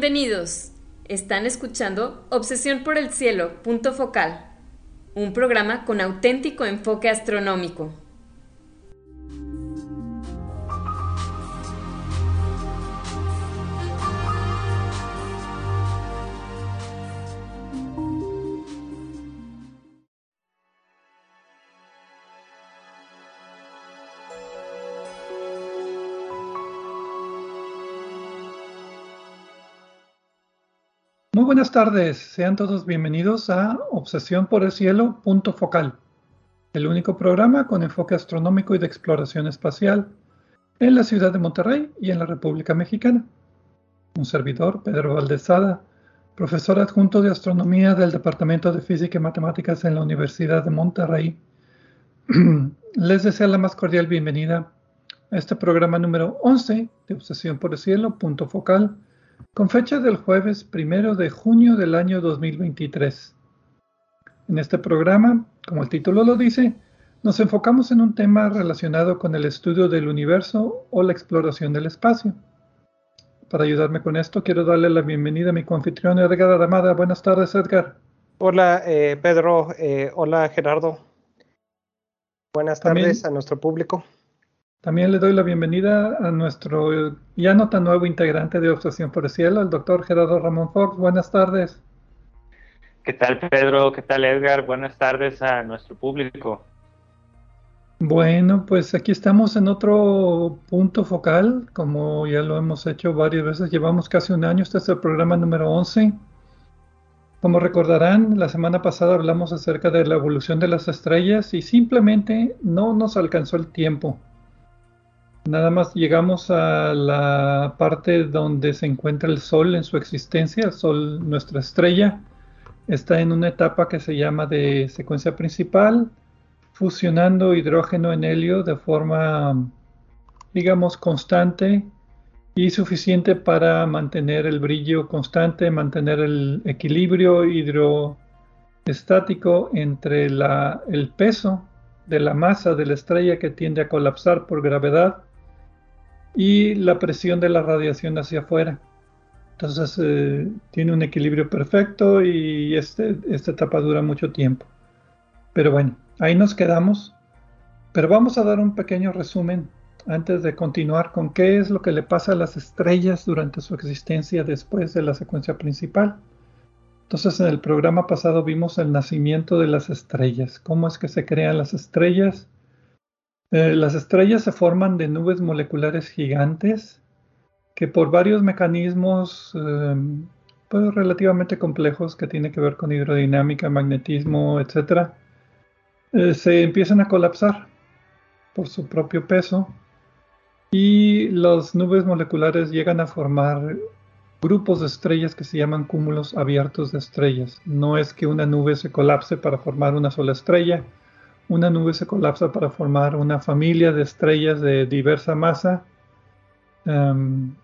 Bienvenidos. Están escuchando Obsesión por el Cielo, punto focal, un programa con auténtico enfoque astronómico. Buenas tardes, sean todos bienvenidos a Obsesión por el Cielo, punto focal, el único programa con enfoque astronómico y de exploración espacial en la ciudad de Monterrey y en la República Mexicana. Un servidor, Pedro Valdezada, profesor adjunto de astronomía del Departamento de Física y Matemáticas en la Universidad de Monterrey, les desea la más cordial bienvenida a este programa número 11 de Obsesión por el Cielo, punto focal con fecha del jueves primero de junio del año 2023. En este programa, como el título lo dice, nos enfocamos en un tema relacionado con el estudio del universo o la exploración del espacio. Para ayudarme con esto, quiero darle la bienvenida a mi confitrión Edgar Aramada. Buenas tardes, Edgar. Hola, eh, Pedro. Eh, hola, Gerardo. Buenas tardes a nuestro público. También le doy la bienvenida a nuestro ya no tan nuevo integrante de Obsesión por el Cielo, el doctor Gerardo Ramón Fox. Buenas tardes. ¿Qué tal Pedro? ¿Qué tal Edgar? Buenas tardes a nuestro público. Bueno, pues aquí estamos en otro punto focal, como ya lo hemos hecho varias veces, llevamos casi un año, este es el programa número 11. Como recordarán, la semana pasada hablamos acerca de la evolución de las estrellas y simplemente no nos alcanzó el tiempo Nada más llegamos a la parte donde se encuentra el Sol en su existencia. El Sol, nuestra estrella, está en una etapa que se llama de secuencia principal, fusionando hidrógeno en helio de forma, digamos, constante y suficiente para mantener el brillo constante, mantener el equilibrio hidroestático entre el peso de la masa de la estrella que tiende a colapsar por gravedad y la presión de la radiación hacia afuera. Entonces eh, tiene un equilibrio perfecto y este, esta etapa dura mucho tiempo. Pero bueno, ahí nos quedamos. Pero vamos a dar un pequeño resumen antes de continuar con qué es lo que le pasa a las estrellas durante su existencia después de la secuencia principal. Entonces en el programa pasado vimos el nacimiento de las estrellas, cómo es que se crean las estrellas, eh, las estrellas se forman de nubes moleculares gigantes que por varios mecanismos em, pues, relativamente complejos que tienen que ver con hidrodinámica, magnetismo, etc., eh, se empiezan a colapsar por su propio peso y las nubes moleculares llegan a formar grupos de estrellas que se llaman cúmulos abiertos de estrellas. No es que una nube se colapse para formar una sola estrella, una nube se colapsa para formar una familia de estrellas de diversa masa, em,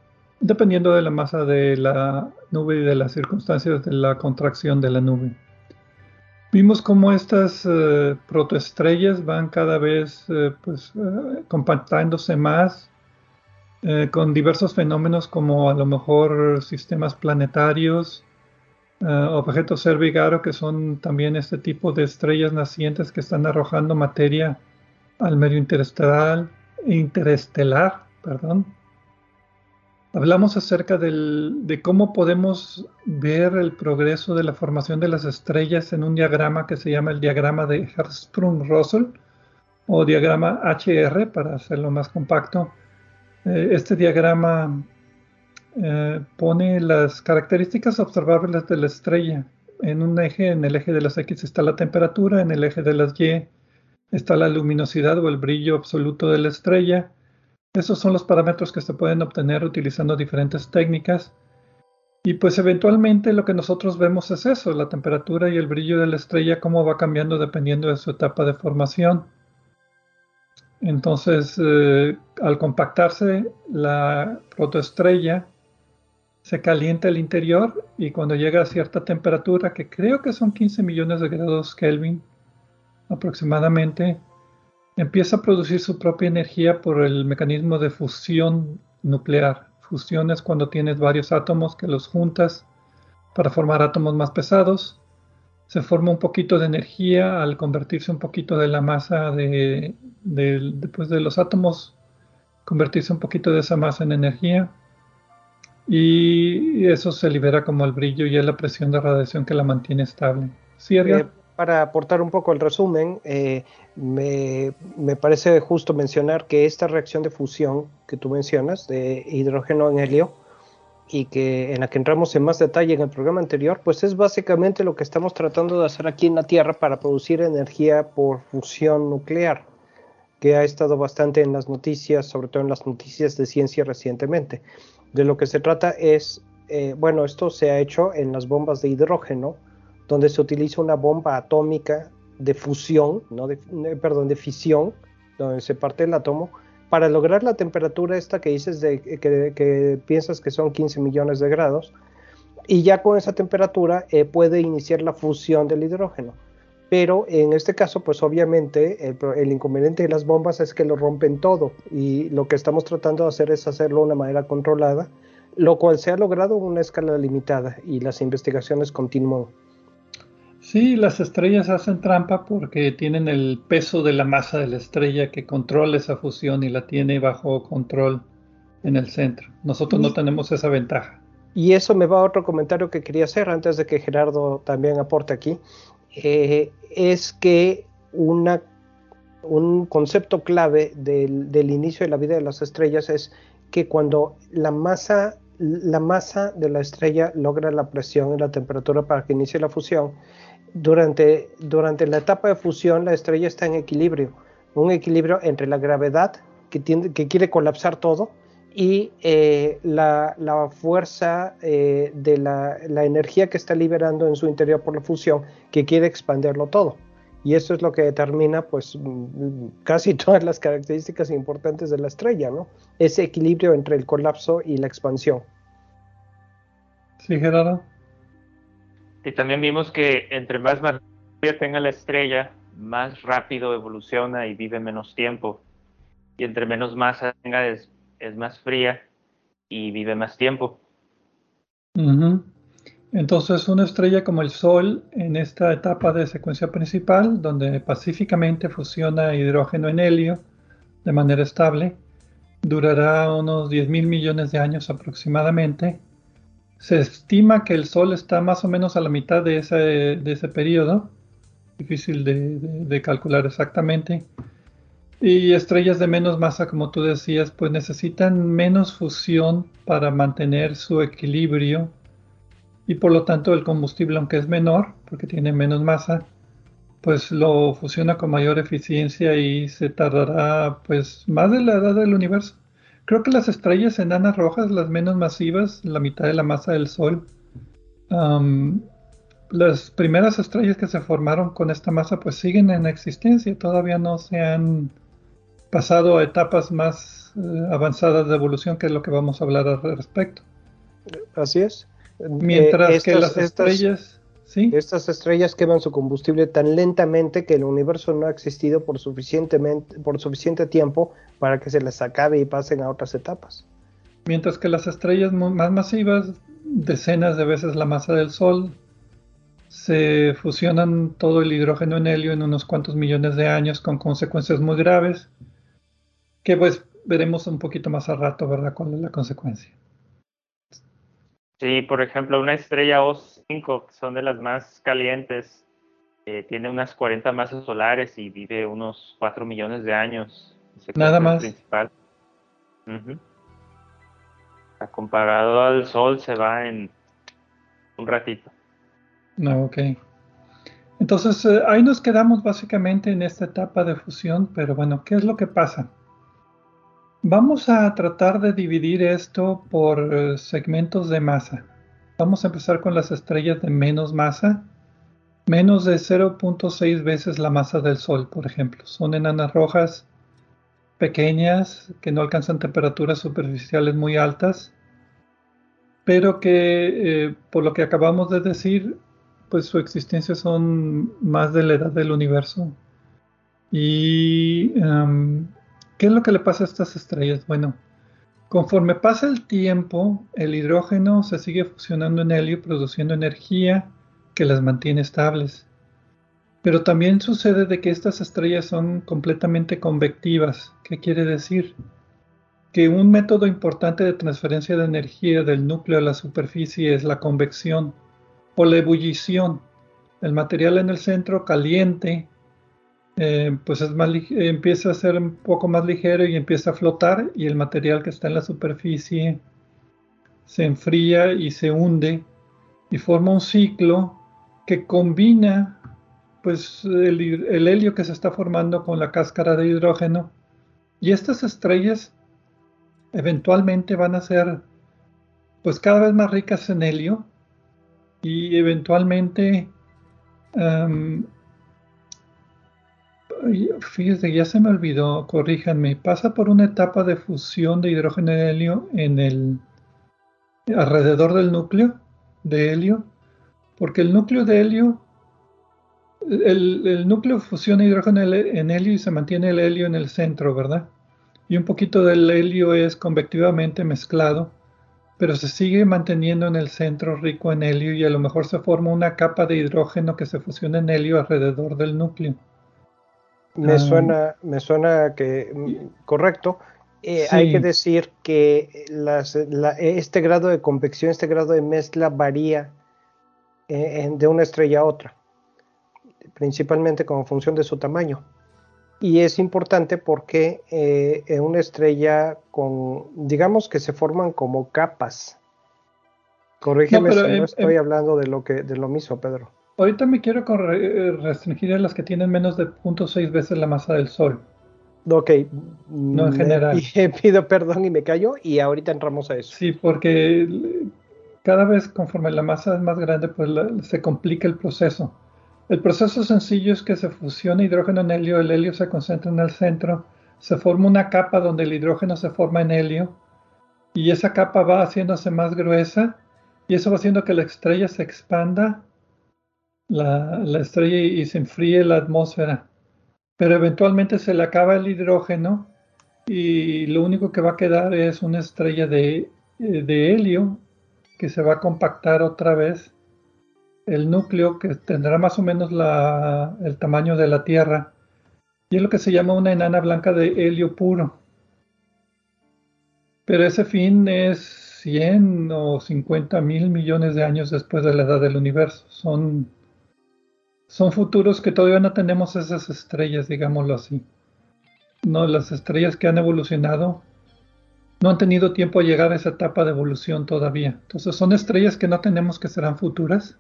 dependiendo de la masa de la nube y de las circunstancias de la contracción de la nube. Vimos cómo estas eh, protoestrellas van cada vez eh, pues, eh, compactándose más con diversos fenómenos como a lo mejor sistemas planetarios, uh, objetos Cervigaro, que son también este tipo de estrellas nacientes que están arrojando materia al medio interestelar, interestelar perdón. Hablamos acerca de cómo podemos ver el progreso de la formación de las estrellas en un diagrama que se llama el diagrama de Hertzsprung-Russell o diagrama HR para hacerlo más compacto. Eh, este diagrama eh, pone las características observables de la estrella. En un eje, en el eje de las X está la temperatura, en el eje de las Y está la luminosidad o el brillo absoluto de la estrella. Esos son los parámetros que se pueden obtener utilizando diferentes técnicas. Y pues eventualmente lo que nosotros vemos es eso, la temperatura y el brillo de la estrella, cómo va cambiando dependiendo de su etapa de formación. Entonces, eh, al compactarse la protoestrella, se calienta el interior y cuando llega a cierta temperatura, que creo que son 15 millones de grados Kelvin aproximadamente, empieza a producir su propia energía por el mecanismo de fusión nuclear, fusión es cuando tienes varios átomos que los juntas para formar átomos más pesados. Se forma un poquito de energía al convertirse un poquito de la masa de, después de los átomos, convertirse un poquito de esa masa en energía. Y eso se libera como el brillo y es la presión de radiación que la mantiene estable. ¿Sí, eh, para aportar un poco el resumen, eh, me, parece justo mencionar que esta reacción de fusión que tú mencionas, de hidrógeno en helio, y que en la que entramos en más detalle en el programa anterior, pues es básicamente lo que estamos tratando de hacer aquí en la Tierra para producir energía por fusión nuclear, que ha estado bastante en las noticias, sobre todo en las noticias de ciencia recientemente. De lo que se trata es, eh, bueno, esto se ha hecho en las bombas de hidrógeno, donde se utiliza una bomba atómica de fusión, no de, eh, perdón, de fisión, donde se parte el átomo, para lograr la temperatura esta que dices de que, piensas que son 15 millones de grados, y ya con esa temperatura eh, puede iniciar la fusión del hidrógeno. Pero en este caso, pues obviamente el, el, inconveniente de las bombas es que lo rompen todo y lo que estamos tratando de hacer es hacerlo de una manera controlada, lo cual se ha logrado en una escala limitada y las investigaciones continúan. Sí, las estrellas hacen trampa porque tienen el peso de la masa de la estrella que controla esa fusión y la tiene bajo control en el centro. Nosotros no tenemos esa ventaja. Y eso me va a otro comentario que quería hacer antes de que Gerardo también aporte aquí. Eh, es que una, un concepto clave del, del, inicio de la vida de las estrellas es que cuando la masa, la masa de la estrella logra la presión y la temperatura para que inicie la fusión, durante, durante la etapa de fusión la estrella está en equilibrio, un equilibrio entre la gravedad que, que quiere colapsar todo y eh, la, fuerza eh, de la, energía que está liberando en su interior por la fusión que quiere expandirlo todo. Y eso es lo que determina pues casi todas las características importantes de la estrella, ¿no? Ese equilibrio entre el colapso y la expansión. Sí, Gerardo. Y también vimos que entre más materia tenga la estrella, más rápido evoluciona y vive menos tiempo. Y entre menos masa tenga es, más fría y vive más tiempo. Entonces una estrella como el Sol en esta etapa de secuencia principal, donde pacíficamente fusiona hidrógeno en helio de manera estable, durará unos 10 mil millones de años aproximadamente se estima que el Sol está más o menos a la mitad de ese, de ese periodo, difícil de, calcular exactamente. Y estrellas de menos masa, como tú decías, pues necesitan menos fusión para mantener su equilibrio y por lo tanto el combustible, aunque es menor, porque tiene menos masa, pues lo fusiona con mayor eficiencia y se tardará pues más de la edad del universo. Creo que las estrellas enanas rojas, las menos masivas, la mitad de la masa del Sol, las primeras estrellas que se formaron con esta masa pues siguen en existencia, todavía no se han pasado a etapas más eh, avanzadas de evolución, que es lo que vamos a hablar al respecto. Así es. Mientras eh, que las estrellas... Estas estrellas queman su combustible tan lentamente que el universo no ha existido por, suficientemente, por suficiente tiempo para que se les acabe y pasen a otras etapas. Mientras que las estrellas más masivas, decenas de veces la masa del Sol, se fusionan todo el hidrógeno en helio en unos cuantos millones de años con consecuencias muy graves, que pues veremos un poquito más al rato, ¿verdad? ¿Cuál es la consecuencia? Sí, por ejemplo, una estrella O5, que son de las más calientes, eh, tiene unas 40 masas solares y vive unos 4 millones de años. Nada más. Principal. Comparado al Sol, se va en un ratito. No, ok. Entonces, eh, ahí nos quedamos básicamente en esta etapa de fusión, pero bueno, ¿qué es lo que pasa? Vamos a tratar de dividir esto por eh, segmentos de masa. Vamos a empezar con las estrellas de menos masa. Menos de 0.6 veces la masa del Sol, por ejemplo. Son enanas rojas pequeñas que no alcanzan temperaturas superficiales muy altas, pero que eh, por lo que acabamos de decir, pues su existencia son más de la edad del universo. Y em, ¿Qué es lo que le pasa a estas estrellas? Bueno, Conforme pasa el tiempo, el hidrógeno se sigue fusionando en helio, produciendo energía que las mantiene estables. Pero también sucede de que estas estrellas son completamente convectivas. ¿Qué quiere decir? Que un método importante de transferencia de energía del núcleo a la superficie es la convección o la ebullición. El material en el centro caliente, eh, pues es más, empieza a ser un poco más ligero y empieza a flotar y el material que está en la superficie se enfría y se hunde y forma un ciclo que combina pues el, helio que se está formando con la cáscara de hidrógeno. Y estas estrellas eventualmente van a ser pues cada vez más ricas en helio y eventualmente um, fíjese ya se me olvidó corríjanme pasa por una etapa de fusión de hidrógeno y helio en el alrededor del núcleo de helio porque el núcleo de helio el, núcleo fusiona hidrógeno en helio y se mantiene el helio en el centro, ¿verdad? Y un poquito del helio es convectivamente mezclado, pero se sigue manteniendo en el centro rico en helio y a lo mejor se forma una capa de hidrógeno que se fusiona en helio alrededor del núcleo. Me, ah. suena, me suena que correcto. Eh, hay que decir que este grado de convección, este grado de mezcla varía eh, de una estrella a otra principalmente como función de su tamaño. Y es importante porque eh, en una estrella con, digamos que se forman como capas. Corrígeme si no estoy hablando de lo, que, de lo mismo, Pedro. Ahorita me quiero eh, restringir a las que tienen menos de 0.6 veces la masa del Sol. Ok. No en general. pido perdón y me callo y ahorita entramos a eso. Sí, porque cada vez conforme la masa es más grande, pues se complica el proceso. El proceso sencillo es que se fusiona hidrógeno en helio, el helio se concentra en el centro, se forma una capa donde el hidrógeno se forma en helio y esa capa va haciéndose más gruesa y eso va haciendo que la estrella se expanda, la, estrella y se enfríe la atmósfera. Pero eventualmente se le acaba el hidrógeno y lo único que va a quedar es una estrella de, de helio que se va a compactar otra vez el núcleo que tendrá más o menos el tamaño de la Tierra y es lo que se llama una enana blanca de helio puro. Pero ese fin es 100 o 50 mil millones de años después de la edad del universo. Son, son futuros que todavía no tenemos esas estrellas, digámoslo así. No, las estrellas que han evolucionado no han tenido tiempo a llegar a esa etapa de evolución todavía. Entonces son estrellas que no tenemos que serán futuras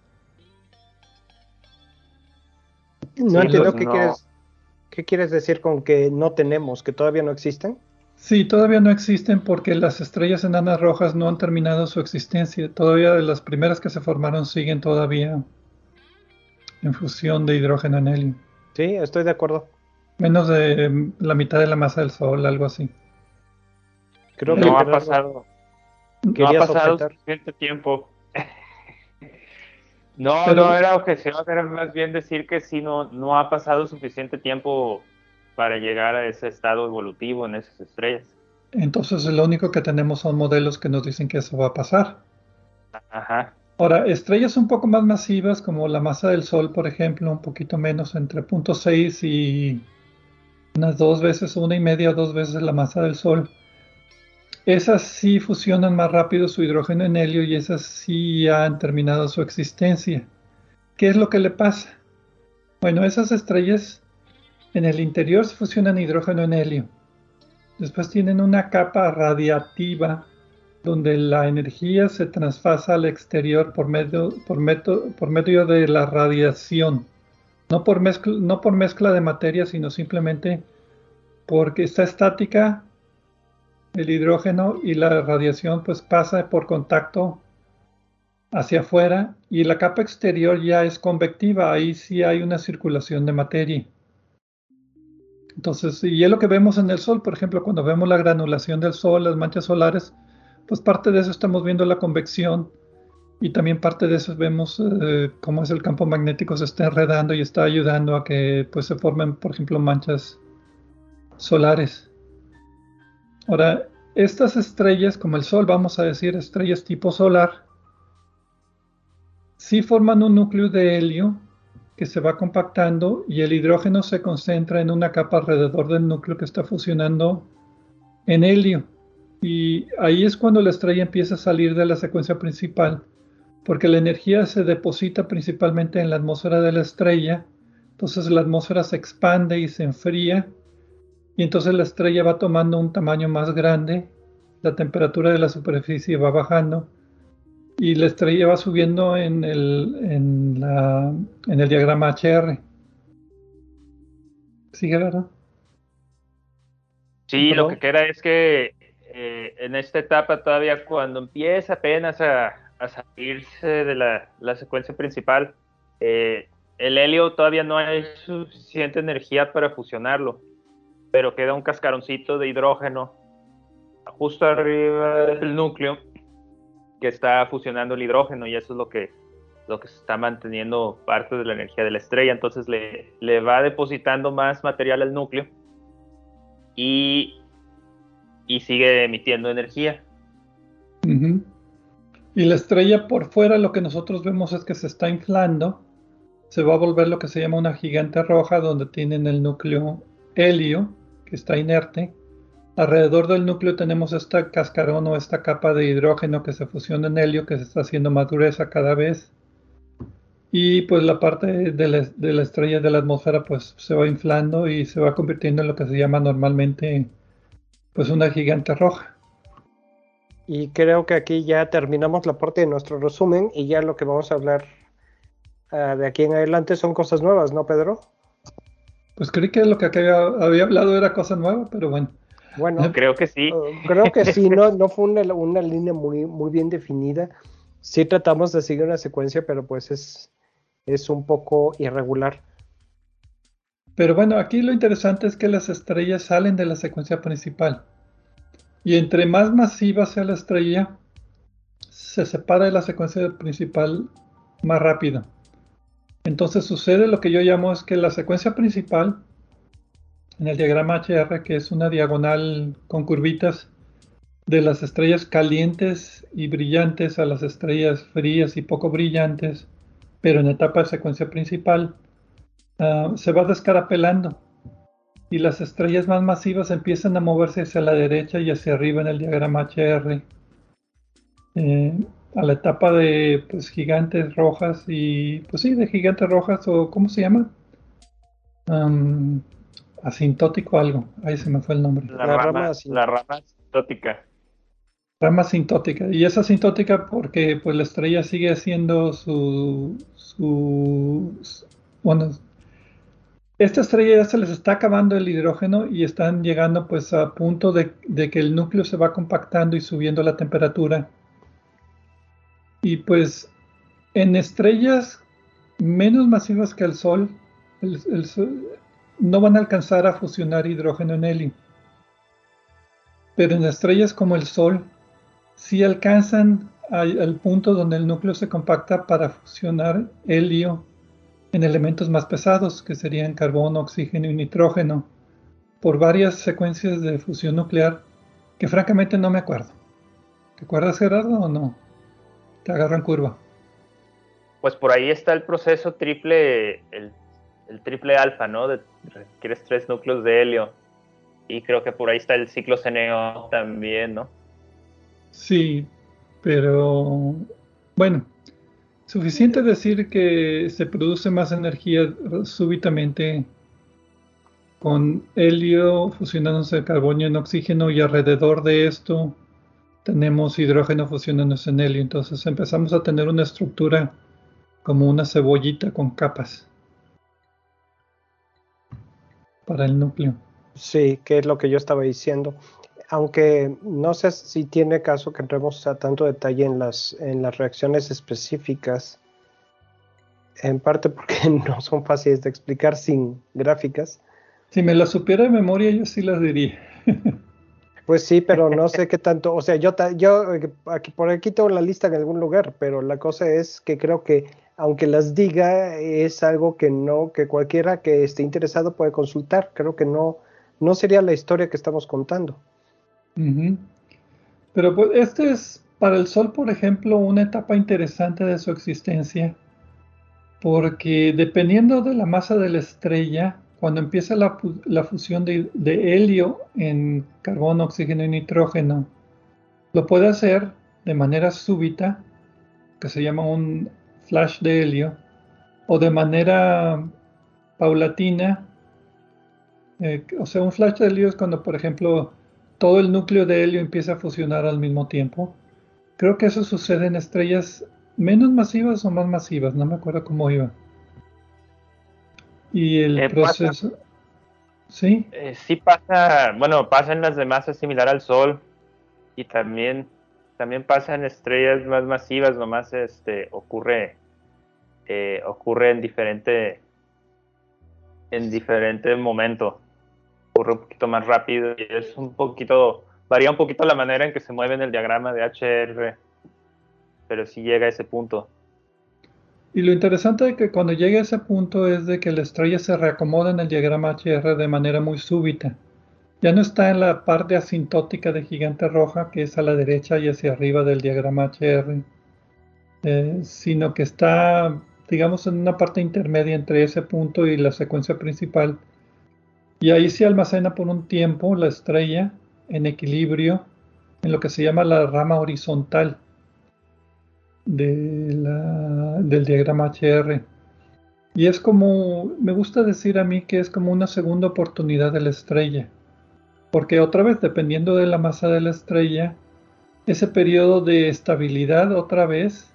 No entiendo qué, Quieres, qué quieres decir con que no tenemos, que todavía no existen. Sí, todavía no existen porque las estrellas enanas rojas no han terminado su existencia. Todavía de las primeras que se formaron siguen todavía en fusión de hidrógeno en helio. Sí, estoy de acuerdo. Menos de la mitad de la masa del Sol, algo así. Creo que no ha pasado. No ha pasado suficiente tiempo no, no era objeción, era más bien decir que sí, no, no ha pasado suficiente tiempo para llegar a ese estado evolutivo en esas estrellas. Entonces lo único que tenemos son modelos que nos dicen que eso va a pasar. Ajá. Ahora, estrellas un poco más masivas, como la masa del Sol, por ejemplo, un poquito menos, entre 0.6 y unas dos veces, una y media dos veces la masa del Sol esas sí fusionan más rápido su hidrógeno en helio y esas sí han terminado su existencia. ¿Qué es lo que le pasa? Bueno, esas estrellas en el interior se fusionan hidrógeno en helio. Después tienen una capa radiativa donde la energía se trasfasa al exterior por medio, por por medio de la radiación. No por, mezcla, no por mezcla de materia, sino simplemente porque está estática el hidrógeno y la radiación pues pasa por contacto hacia afuera y la capa exterior ya es convectiva, ahí sí hay una circulación de materia. Entonces, y es lo que vemos en el Sol, por ejemplo, cuando vemos la granulación del Sol, las manchas solares, pues parte de eso estamos viendo la convección y también parte de eso vemos eh, cómo es el campo magnético se está enredando y está ayudando a que pues se formen, por ejemplo, manchas solares. Ahora, estas estrellas, como el Sol, vamos a decir estrellas tipo solar, sí forman un núcleo de helio que se va compactando y el hidrógeno se concentra en una capa alrededor del núcleo que está fusionando en helio. Y ahí es cuando la estrella empieza a salir de la secuencia principal, porque la energía se deposita principalmente en la atmósfera de la estrella, entonces la atmósfera se expande y se enfría, y entonces la estrella va tomando un tamaño más grande, la temperatura de la superficie va bajando, y la estrella va subiendo en el, en la, en el diagrama HR. ¿Sigue, verdad? Sí, lo que queda es que en esta etapa todavía cuando empieza apenas a, salirse de la, secuencia principal, eh, el helio todavía no hay suficiente energía para fusionarlo, pero queda un cascaroncito de hidrógeno justo arriba del núcleo que está fusionando el hidrógeno y eso es lo que, lo que está manteniendo parte de la energía de la estrella. Entonces le, le va depositando más material al núcleo y, y sigue emitiendo energía. Y la estrella por fuera lo que nosotros vemos es que se está inflando, se va a volver lo que se llama una gigante roja donde tienen el núcleo helio, que está inerte, Alrededor del núcleo tenemos esta cascarón o esta capa de hidrógeno que se fusiona en helio, que se está haciendo más cada vez. Y pues la parte de la, estrella de la atmósfera pues se va inflando y se va convirtiendo en lo que se llama normalmente pues una gigante roja. Y creo que aquí ya terminamos la parte de nuestro resumen y ya lo que vamos a hablar ah, de aquí en adelante son cosas nuevas, ¿no, Pedro? Pues creí que lo que había hablado era cosa nueva, pero bueno. Bueno, creo que sí. Uh, creo que sí, no, no fue una, una, línea muy, muy bien definida. Sí tratamos de seguir una secuencia, pero pues es, es un poco irregular. Pero bueno, aquí lo interesante es que las estrellas salen de la secuencia principal. Y entre más masiva sea la estrella, se separa de la secuencia principal más rápido. Entonces sucede lo que yo llamo es que la secuencia principal en el diagrama HR, que es una diagonal con curvitas de las estrellas calientes y brillantes a las estrellas frías y poco brillantes, pero en etapa de secuencia principal, ah, se va descarapelando y las estrellas más masivas empiezan a moverse hacia la derecha y hacia arriba en el diagrama HR. Eh, a la etapa de pues, gigantes rojas y pues sí, de gigantes rojas o ¿cómo se llama? asintótico algo, ahí se me fue el nombre. La, rama, la rama asintótica. Rama asintótica. Y es asintótica porque pues la estrella sigue haciendo su, su, bueno, esta estrella ya se les está acabando el hidrógeno y están llegando pues a punto de, que el núcleo se va compactando y subiendo la temperatura. Y pues en estrellas menos masivas que el Sol, el, el, no van a alcanzar a fusionar hidrógeno en helio. Pero en estrellas como el Sol, sí alcanzan al, punto donde el núcleo se compacta para fusionar helio en elementos más pesados, que serían carbono, oxígeno y nitrógeno, por varias secuencias de fusión nuclear que francamente no me acuerdo. ¿Te acuerdas, Gerardo, o no? Te agarran curva. Pues por ahí está el proceso triple, el el triple alfa, ¿no? De, requieres tres núcleos de helio. Y creo que por ahí está el ciclo CNO también, ¿no? Sí, pero bueno, suficiente decir que se produce más energía súbitamente con helio fusionándose de carbono en oxígeno y alrededor de esto tenemos hidrógeno fusionándose en helio. Entonces empezamos a tener una estructura como una cebollita con capas para el núcleo. Sí, que es lo que yo estaba diciendo. Aunque no sé si tiene caso que entremos a tanto detalle en las, en las reacciones específicas, en parte porque no son fáciles de explicar sin gráficas. Si me las supiera de memoria, yo sí las diría. Pues sí, pero no sé qué tanto, o sea, yo, yo aquí, por aquí tengo la lista en algún lugar, pero la cosa es que creo que aunque las diga, es algo que no, que cualquiera que esté interesado puede consultar. Creo que no, no sería la historia que estamos contando. Pero pues, este es para el Sol, por ejemplo, una etapa interesante de su existencia, porque dependiendo de la masa de la estrella, cuando empieza la, fusión de, helio en carbono, oxígeno y nitrógeno, lo puede hacer de manera súbita, que se llama un flash de helio, o de manera paulatina. Eh, o sea, un flash de helio es cuando, por ejemplo, todo el núcleo de helio empieza a fusionar al mismo tiempo. Creo que eso sucede en estrellas menos masivas o más masivas, no me acuerdo cómo iba. Y el eh, proceso... ¿Sí? Eh, sí pasa, bueno, pasa en las de masa similar al Sol y también, también pasa en estrellas más masivas, nomás este, ocurre, eh, ocurre en diferente, en diferente momento. Ocurre un poquito más rápido y es un poquito, varía un poquito la manera en que se mueve en el diagrama de HR, pero sí llega a ese punto. Y lo interesante de que cuando llega a ese punto es de que la estrella se reacomoda en el diagrama HR de manera muy súbita. Ya no está en la parte asintótica de gigante roja, que es a la derecha y hacia arriba del diagrama HR, eh, sino que está, digamos, en una parte intermedia entre ese punto y la secuencia principal. Y ahí se almacena por un tiempo la estrella en equilibrio en lo que se llama la rama horizontal del diagrama HR. Y es como, me gusta decir a mí que es como una segunda oportunidad de la estrella. Porque otra vez, dependiendo de la masa de la estrella, ese periodo de estabilidad otra vez,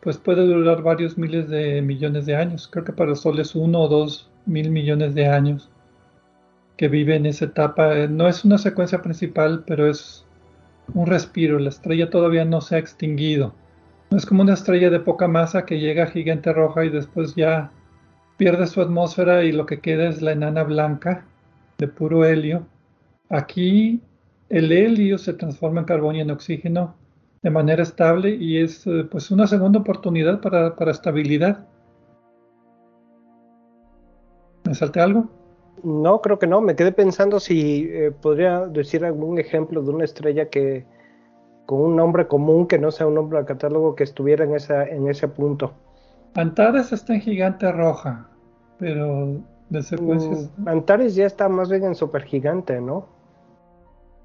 pues puede durar varios miles de millones de años. Creo que para el Sol es uno o dos mil millones de años que vive en esa etapa. No es una secuencia principal, pero es un respiro. La estrella todavía no se ha extinguido. No es como una estrella de poca masa que llega gigante roja y después ya pierde su atmósfera y lo que queda es la enana blanca de puro helio. Aquí el helio se transforma en carbón y en oxígeno de manera estable y es eh, pues una segunda oportunidad para, estabilidad. ¿Me salté algo? No, creo que no. Me quedé pensando si eh, podría decir algún ejemplo de una estrella que, con un nombre común que no sea un nombre de catálogo que estuviera en, esa, en ese punto. Antares está en gigante roja, pero de secuencias. Mm, Antares ya está más bien en supergigante, ¿no?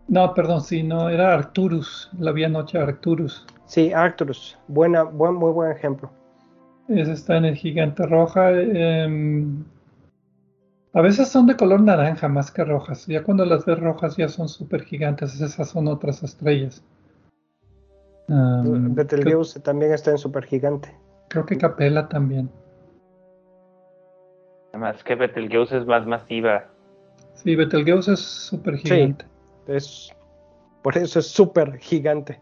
No, perdón, sí, no, era Arcturus, la vía noche Arcturus. Sí, Arcturus, buena, buen, muy buen ejemplo. Esa está en el gigante roja. Em, a veces son de color naranja más que rojas. Ya cuando las ves rojas ya son supergigantes, esas son otras estrellas. Um, Betelgeuse también está en Supergigante. Creo que Capella también. Además que Betelgeuse es más masiva. Sí, Betelgeuse es supergigante. Sí, es, por eso es super gigante.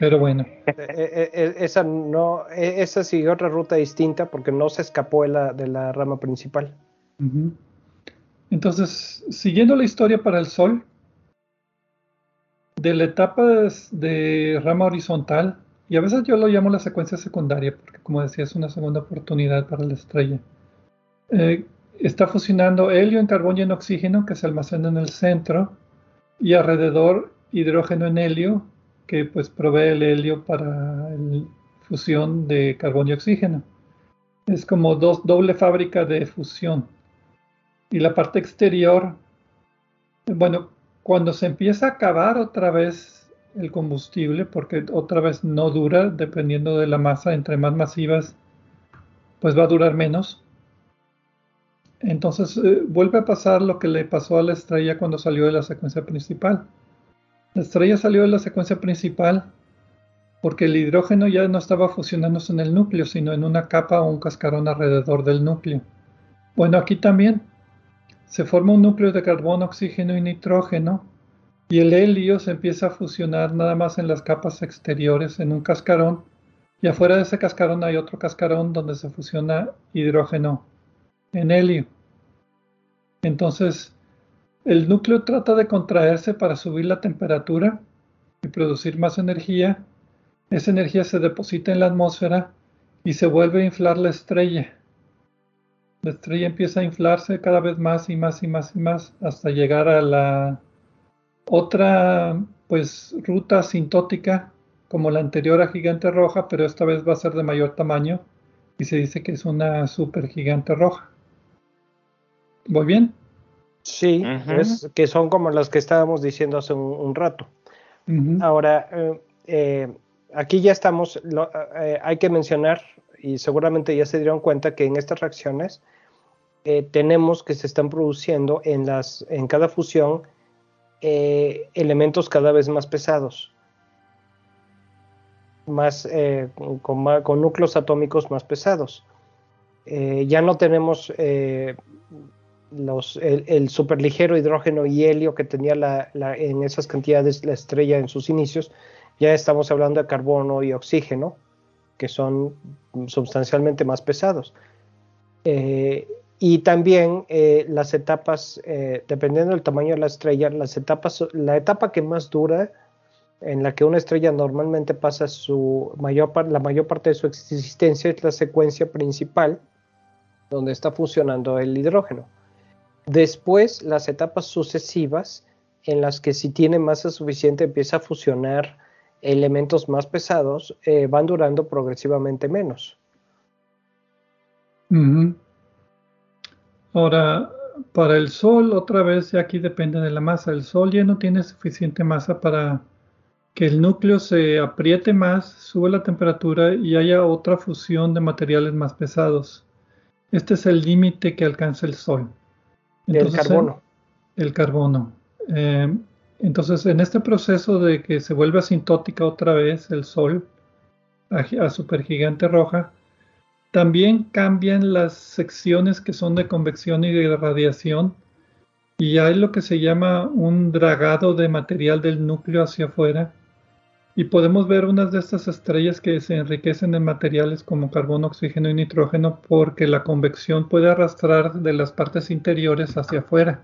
Pero bueno. E, e, e, esa no, esa siguió otra ruta distinta porque no se escapó de la, de la rama principal. Entonces, siguiendo la historia para el Sol, de la etapa de rama horizontal, y a veces yo lo llamo la secuencia secundaria, porque como decía, es una segunda oportunidad para la estrella. Eh, está fusionando helio en carbón y en oxígeno, que se almacena en el centro, y alrededor hidrógeno en helio, que pues provee el helio para la fusión de carbón y oxígeno. Es como dos, doble fábrica de fusión. Y la parte exterior, bueno, cuando se empieza a acabar otra vez el combustible, porque otra vez no dura, dependiendo de la masa, entre más masivas, pues va a durar menos. Entonces eh, vuelve a pasar lo que le pasó a la estrella cuando salió de la secuencia principal. La estrella salió de la secuencia principal porque el hidrógeno ya no estaba fusionándose en el núcleo, sino en una capa o un cascarón alrededor del núcleo. Bueno, aquí también se forma un núcleo de carbono, oxígeno y nitrógeno y el helio se empieza a fusionar nada más en las capas exteriores en un cascarón y afuera de ese cascarón hay otro cascarón donde se fusiona hidrógeno en helio. Entonces, el núcleo trata de contraerse para subir la temperatura y producir más energía. Esa energía se deposita en la atmósfera y se vuelve a inflar la estrella. La estrella empieza a inflarse cada vez más y más y más y más hasta llegar a la otra pues ruta asintótica como la anterior a gigante roja, pero esta vez va a ser de mayor tamaño y se dice que es una super gigante roja. ¿Voy bien? Sí, es que son como las que estábamos diciendo hace un, rato. Ahora, eh, eh, aquí ya estamos, eh, hay que mencionar, y seguramente ya se dieron cuenta que en estas reacciones tenemos que se están produciendo en, las, en cada fusión elementos cada vez más pesados, más, con, con, núcleos atómicos más pesados. ya no tenemos los, el, superligero hidrógeno y helio que tenía la, en esas cantidades la estrella en sus inicios, ya estamos hablando de carbono y oxígeno, que son sustancialmente más pesados. Eh, y también eh, las etapas, eh, dependiendo del tamaño de la estrella, las etapas, la etapa que más dura, en la que una estrella normalmente pasa su mayor, la mayor parte de su existencia, es la secuencia principal, donde está funcionando el hidrógeno. Después, las etapas sucesivas, en las que si tiene masa suficiente empieza a fusionar elementos más pesados, eh, van durando progresivamente menos. Ahora, para el Sol, otra vez, ya aquí depende de la masa. El Sol ya no tiene suficiente masa para que el núcleo se apriete más, sube la temperatura y haya otra fusión de materiales más pesados. Este es el límite que alcanza el Sol el carbono. El carbono. Eh, entonces, en este proceso de que se vuelve asintótica otra vez el Sol a, supergigante roja, también cambian las secciones que son de convección y de radiación y hay lo que se llama un dragado de material del núcleo hacia afuera y podemos ver unas de estas estrellas que se enriquecen en materiales como carbono, oxígeno y nitrógeno porque la convección puede arrastrar de las partes interiores hacia afuera.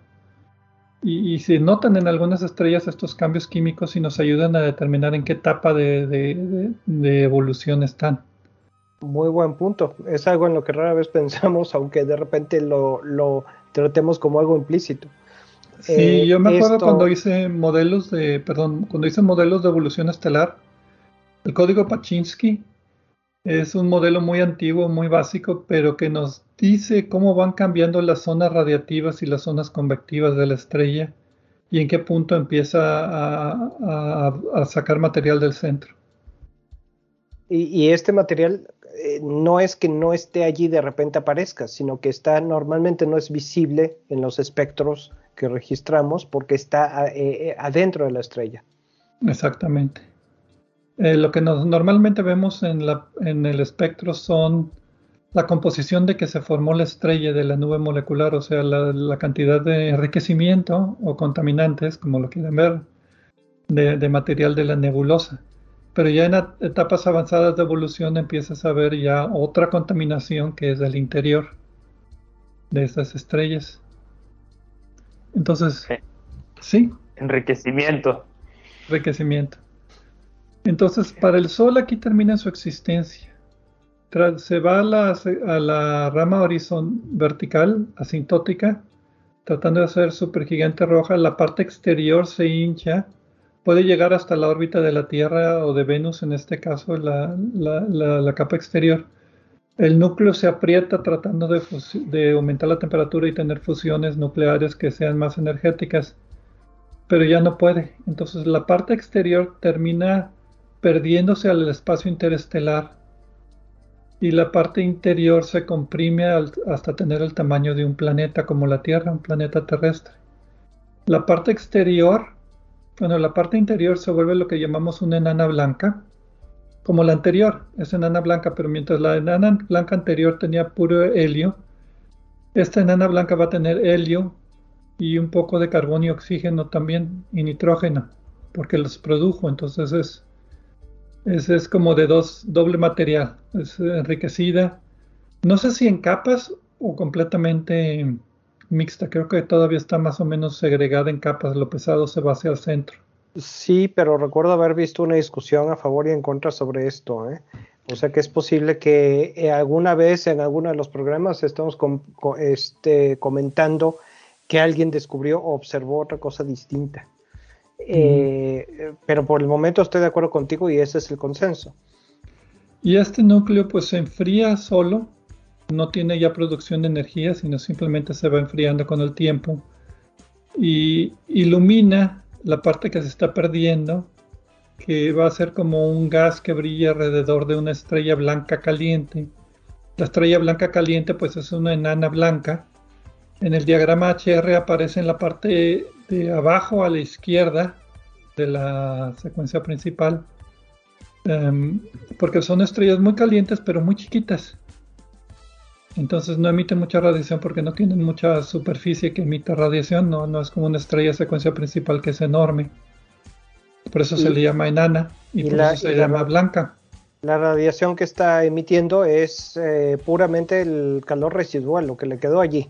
Y, se notan en algunas estrellas estos cambios químicos y nos ayudan a determinar en qué etapa de, evolución están. Muy buen punto. Es algo en lo que rara vez pensamos, aunque de repente lo, lo tratemos como algo implícito. Sí, eh, yo me acuerdo cuando hice modelos de, perdón, cuando hice modelos de evolución estelar, el código Pachinsky es un modelo muy antiguo, muy básico, pero que nos dice cómo van cambiando las zonas radiativas y las zonas convectivas de la estrella y en qué punto empieza a, sacar material del centro. Y, este material eh, no es que no esté allí de repente aparezca, sino que está normalmente no es visible en los espectros que registramos porque está eh, eh, adentro de la estrella. Exactamente. Eh, lo que normalmente vemos en, la, en el espectro son la composición de que se formó la estrella de la nube molecular, o sea, la, cantidad de enriquecimiento o contaminantes, como lo quieren ver, de, material de la nebulosa. Pero ya en etapas avanzadas de evolución empiezas a ver ya otra contaminación que es del interior de estas estrellas. Entonces, sí. Enriquecimiento. Enriquecimiento. Entonces, para el Sol aquí termina su existencia. se va a la, a la rama horizontal vertical, asintótica, tratando de hacer supergigante roja. La parte exterior se hincha, puede llegar hasta la órbita de la Tierra o de Venus, en este caso, la, la capa exterior el núcleo se aprieta tratando de, aumentar la temperatura y tener fusiones nucleares que sean más energéticas, pero ya no puede. Entonces la parte exterior termina perdiéndose al espacio interestelar y la parte interior se comprime hasta tener el tamaño de un planeta como la Tierra, un planeta terrestre. La parte exterior, bueno, la parte interior se vuelve lo que llamamos una enana blanca, como la anterior, es enana blanca, pero mientras la enana blanca anterior tenía puro helio, esta enana blanca va a tener helio y un poco de carbono y oxígeno también y nitrógeno, porque los produjo, entonces es, es, como de dos, doble material, es enriquecida, no sé si en capas o completamente mixta, creo que todavía está más o menos segregada en capas, lo pesado se va hacia el centro. Sí, pero recuerdo haber visto una discusión a favor y en contra sobre esto. ¿eh? O sea que es posible que eh, alguna vez en alguno de los programas estemos este, comentando que alguien descubrió o observó otra cosa distinta. Eh, pero por el momento estoy de acuerdo contigo y ese es el consenso. Y este núcleo pues se enfría solo, no tiene ya producción de energía, sino simplemente se va enfriando con el tiempo y ilumina la parte que se está perdiendo, que va a ser como un gas que brilla alrededor de una estrella blanca caliente. La estrella blanca caliente pues es una enana blanca. En el diagrama HR aparece en la parte de abajo a la izquierda de la secuencia principal, em, porque son estrellas muy calientes pero muy chiquitas. Entonces no emiten mucha radiación porque no tienen mucha superficie que emita radiación, no, no es como una estrella secuencia principal que es enorme. Por eso se le llama enana y, por eso se llama blanca. La radiación que está emitiendo es eh, puramente el calor residual, lo que le quedó allí.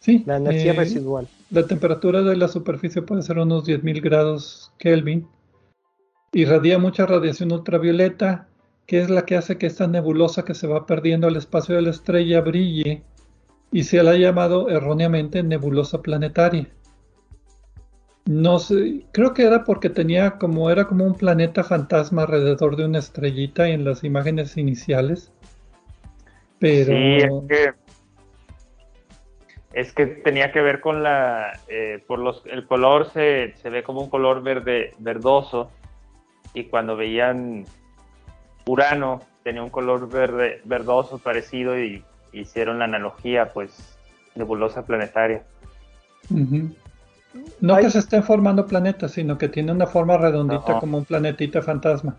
Sí. La energía eh, residual. La temperatura de la superficie puede ser unos 10.000 grados Kelvin. Irradia mucha radiación ultravioleta, que es la que hace que esta nebulosa que se va perdiendo al espacio de la estrella brille y se la ha llamado erróneamente nebulosa planetaria. No sé, creo que era porque tenía como era como un planeta fantasma alrededor de una estrellita en las imágenes iniciales. Pero sí, es que, es que tenía que ver con la eh, por los el color se, se ve como un color verde verdoso y cuando veían Urano tenía un color verde verdoso parecido y hicieron la analogía pues nebulosa planetaria. No que se estén formando planetas, sino que tiene una forma redondita como un planetita fantasma.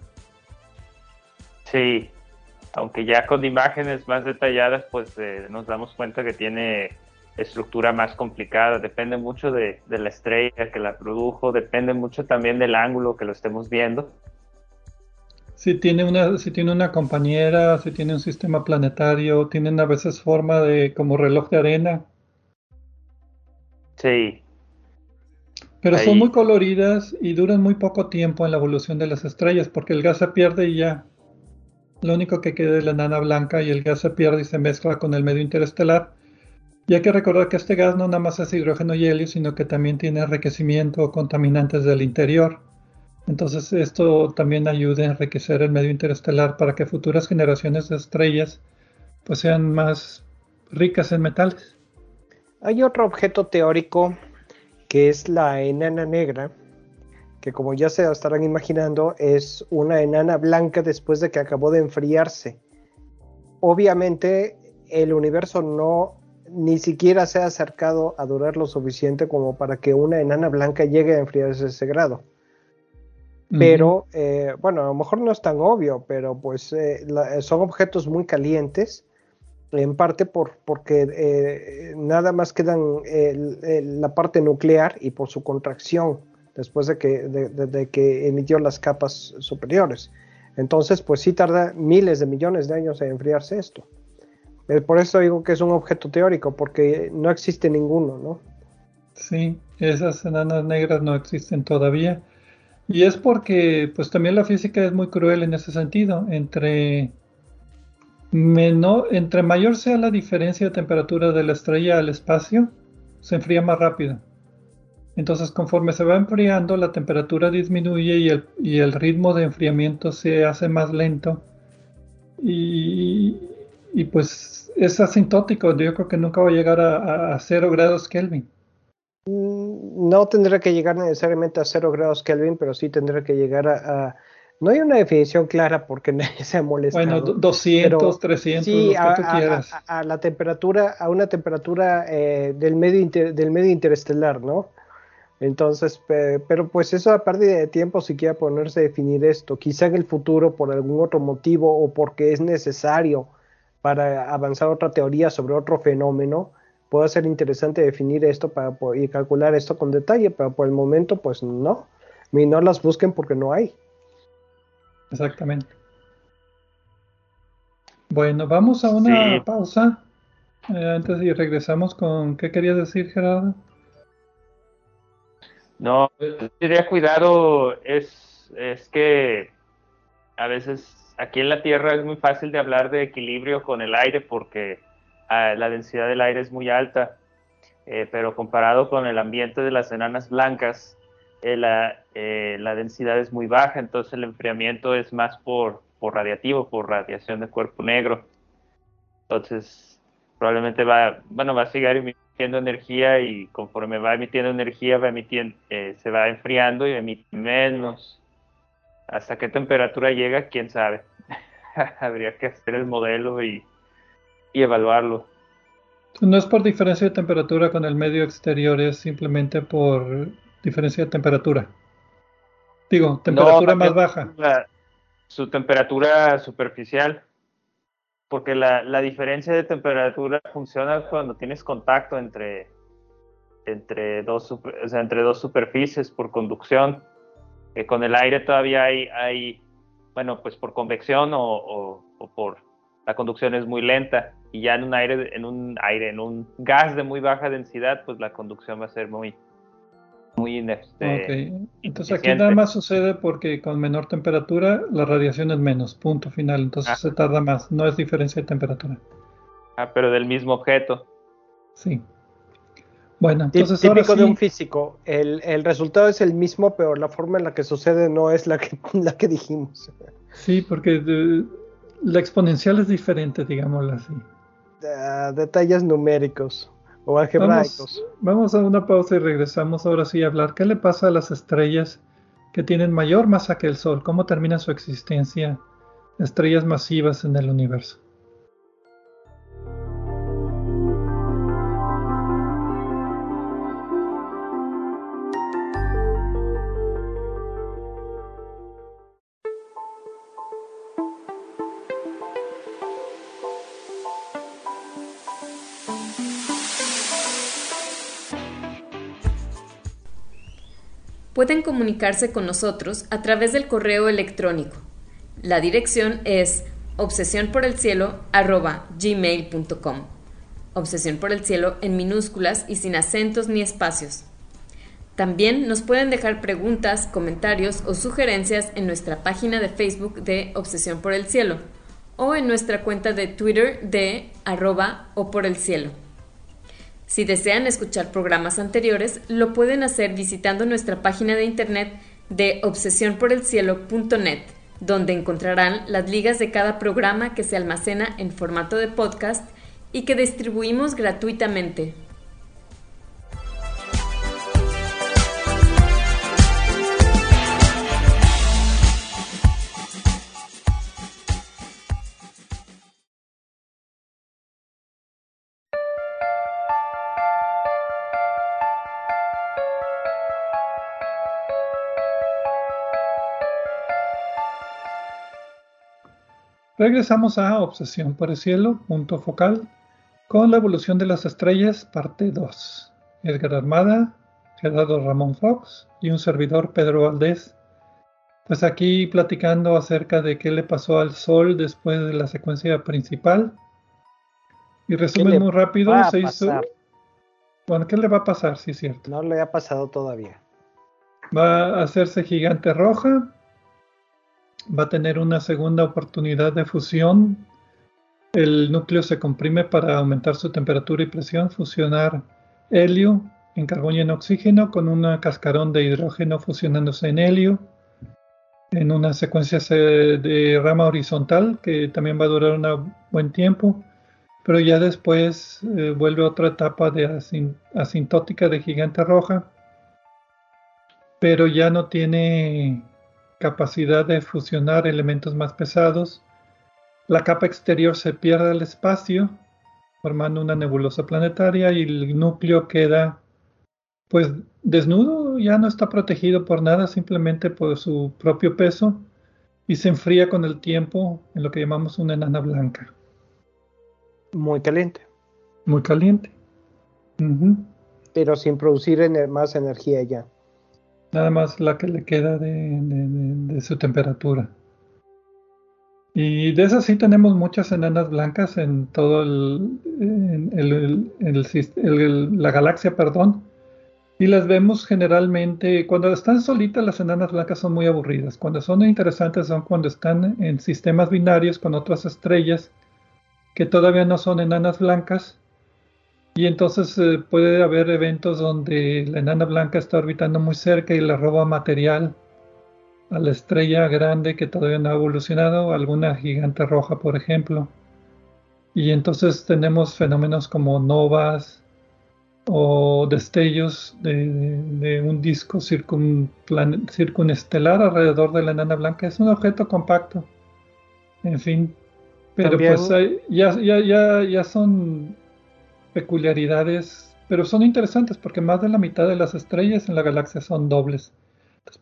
Sí, aunque ya con imágenes más detalladas, pues eh, nos damos cuenta que tiene estructura más complicada. Depende mucho de, la estrella que la produjo, depende mucho también del ángulo que lo estemos viendo. Si tiene una, si tiene una compañera, si tiene un sistema planetario, tienen a veces forma de como reloj de arena. Sí, pero son muy coloridas y duran muy poco tiempo en la evolución de las estrellas porque el gas se pierde y ya. Lo único que queda es la enana blanca y el gas se pierde y se mezcla con el medio interestelar. Y hay que recordar que este gas no nada más es hidrógeno y helio, sino que también tiene enriquecimiento o contaminantes del interior. Entonces esto también ayuda a enriquecer el medio interestelar para que futuras generaciones de estrellas pues sean más ricas en metales. Hay otro objeto teórico que es la enana negra, que como ya se estarán imaginando es una enana blanca después de que acabó de enfriarse. Obviamente el universo no ni siquiera se ha acercado a durar lo suficiente como para que una enana blanca llegue a enfriarse a ese grado. Pero, eh, bueno, a lo mejor no es tan obvio, pero pues eh, son objetos muy calientes en parte por, porque eh, nada más quedan la parte nuclear y por su contracción después de que, de, que emitió las capas superiores. Entonces, pues sí tarda miles de millones de años en enfriarse esto. Por eso digo que es un objeto teórico, porque no existe ninguno, ¿no? Sí, esas enanas negras no existen todavía. Y es porque, pues también la física es muy cruel en ese sentido. Entre entre mayor sea la diferencia de temperatura de la estrella al espacio, se enfría más rápido. Entonces, conforme se va enfriando, la temperatura disminuye y el, y el ritmo de enfriamiento se hace más lento. Y, pues es asintótico. Yo creo que nunca va a llegar a, a, 0 grados Kelvin. Mm, no tendrá que llegar necesariamente a 0 grados Kelvin, pero sí tendrá que llegar a no hay una definición clara porque nadie se ha molestado. Bueno, 200, 300, sí, lo que tú quieras. A, la temperatura, a una temperatura eh, del, medio del medio interestelar, ¿no? Entonces, pero pues eso a pérdida de tiempo si quiere ponerse a definir esto. Quizá en el futuro, por algún otro motivo o porque es necesario para avanzar otra teoría sobre otro fenómeno, pueda ser interesante definir esto para y calcular esto con detalle, pero por el momento, pues no. Y no las busquen porque no hay. Exactamente. Bueno, vamos a una pausa. Eh, antes y regresamos con qué querías decir, Gerardo. No, sería cuidado es, es que a veces aquí en la Tierra es muy fácil de hablar de equilibrio con el aire porque ah, la densidad del aire es muy alta, eh, pero comparado con el ambiente de las enanas blancas, eh, la, eh, la, densidad es muy baja, entonces el enfriamiento es más por, radiativo, por radiación de cuerpo negro. Entonces, probablemente va, bueno, va a seguir emitiendo energía y conforme va emitiendo energía, va emitiendo, se va enfriando y emite menos. ¿Hasta qué temperatura llega? ¿Quién sabe? Habría que hacer el modelo y, y evaluarlo. No es por diferencia de temperatura con el medio exterior, es simplemente por diferencia de temperatura. Digo, temperatura más baja. su temperatura superficial. Porque la, la, diferencia de temperatura funciona cuando tienes contacto entre, entre, dos, o sea, entre dos superficies por conducción. Que con el aire todavía hay, hay, bueno, pues por convección o, o por la conducción es muy lenta y ya en un aire, en un aire, en un gas de muy baja densidad, pues la conducción va a ser muy, muy este, Entonces aquí nada más sucede porque con menor temperatura la radiación es menos, punto final. Entonces ah. se tarda más, no es diferencia de temperatura. Ah, pero del mismo objeto. Sí. Bueno, entonces típico de un físico, el, el, resultado es el mismo, pero la forma en la que sucede no es la que, la que dijimos. Sí, porque la exponencial es diferente, digámoslo así. detalles numéricos o algebraicos. Vamos, a una pausa y regresamos ahora sí a hablar. ¿Qué le pasa a las estrellas que tienen mayor masa que el Sol? ¿Cómo termina su existencia? Estrellas masivas en el universo. Pueden comunicarse con nosotros a través del correo electrónico. La dirección es obsesión por el cielo gmail.com. Obsesión por el cielo en minúsculas y sin acentos ni espacios. También nos pueden dejar preguntas, comentarios o sugerencias en nuestra página de Facebook de Obsesión por el Cielo o en nuestra cuenta de Twitter de arroba o por el cielo. Si desean escuchar programas anteriores, lo pueden hacer visitando nuestra página de internet de obsesionporelcielo.net, donde encontrarán las ligas de cada programa que se almacena en formato de podcast y que distribuimos gratuitamente. Regresamos a Obsesión por el Cielo, punto focal, con la evolución de las estrellas, parte 2. Edgar Armada, Gerardo Ramón Fox y un servidor Pedro Valdés. Pues aquí platicando acerca de qué le pasó al Sol después de la secuencia principal. Y resumen muy rápido, se hizo... Bueno, ¿qué le va a pasar? Sí, es cierto. No le ha pasado todavía. Va a hacerse gigante roja, va a tener una segunda oportunidad de fusión. El núcleo se comprime para aumentar su temperatura y presión, fusionar helio en carbono y en oxígeno con un cascarón de hidrógeno fusionándose en helio en una secuencia de rama horizontal que también va a durar un buen tiempo, pero ya después eh, vuelve otra etapa de asintótica de gigante roja, pero ya no tiene capacidad de fusionar elementos más pesados. La capa exterior se pierde al espacio, formando una nebulosa planetaria y el núcleo queda pues desnudo, ya no está protegido por nada, simplemente por su propio peso y se enfría con el tiempo en lo que llamamos una enana blanca. Muy caliente. Muy caliente. Pero sin producir más energía ya. Nada más la que le queda de, su temperatura. Y de esas sí tenemos muchas enanas blancas en todo la galaxia, perdón. Y las vemos generalmente, cuando están solitas las enanas blancas son muy aburridas. Cuando son interesantes son cuando están en sistemas binarios con otras estrellas que todavía no son enanas blancas Y entonces eh, puede haber eventos donde la enana blanca está orbitando muy cerca y le roba material a la estrella grande que todavía no ha evolucionado, alguna gigante roja, por ejemplo. Y entonces tenemos fenómenos como novas o destellos de, un disco circunestelar alrededor de la enana blanca. Es un objeto compacto. En fin. Pero pues ya, ya, ya, ya son peculiaridades, pero son interesantes porque más de la mitad de las estrellas en la galaxia son dobles.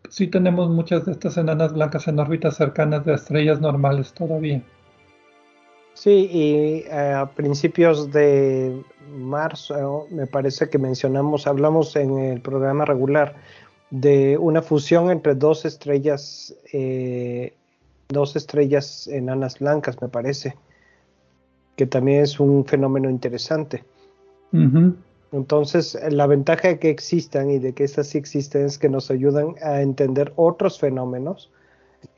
sí tenemos muchas de estas enanas blancas en órbitas cercanas de estrellas normales todavía. Sí, y eh, a principios de marzo me parece que mencionamos, hablamos en el programa regular de una fusión entre dos estrellas, eh, dos estrellas enanas blancas, me parece, que también es un fenómeno interesante. Entonces, la ventaja de que existan y de que estas sí existen es que nos ayudan a entender otros fenómenos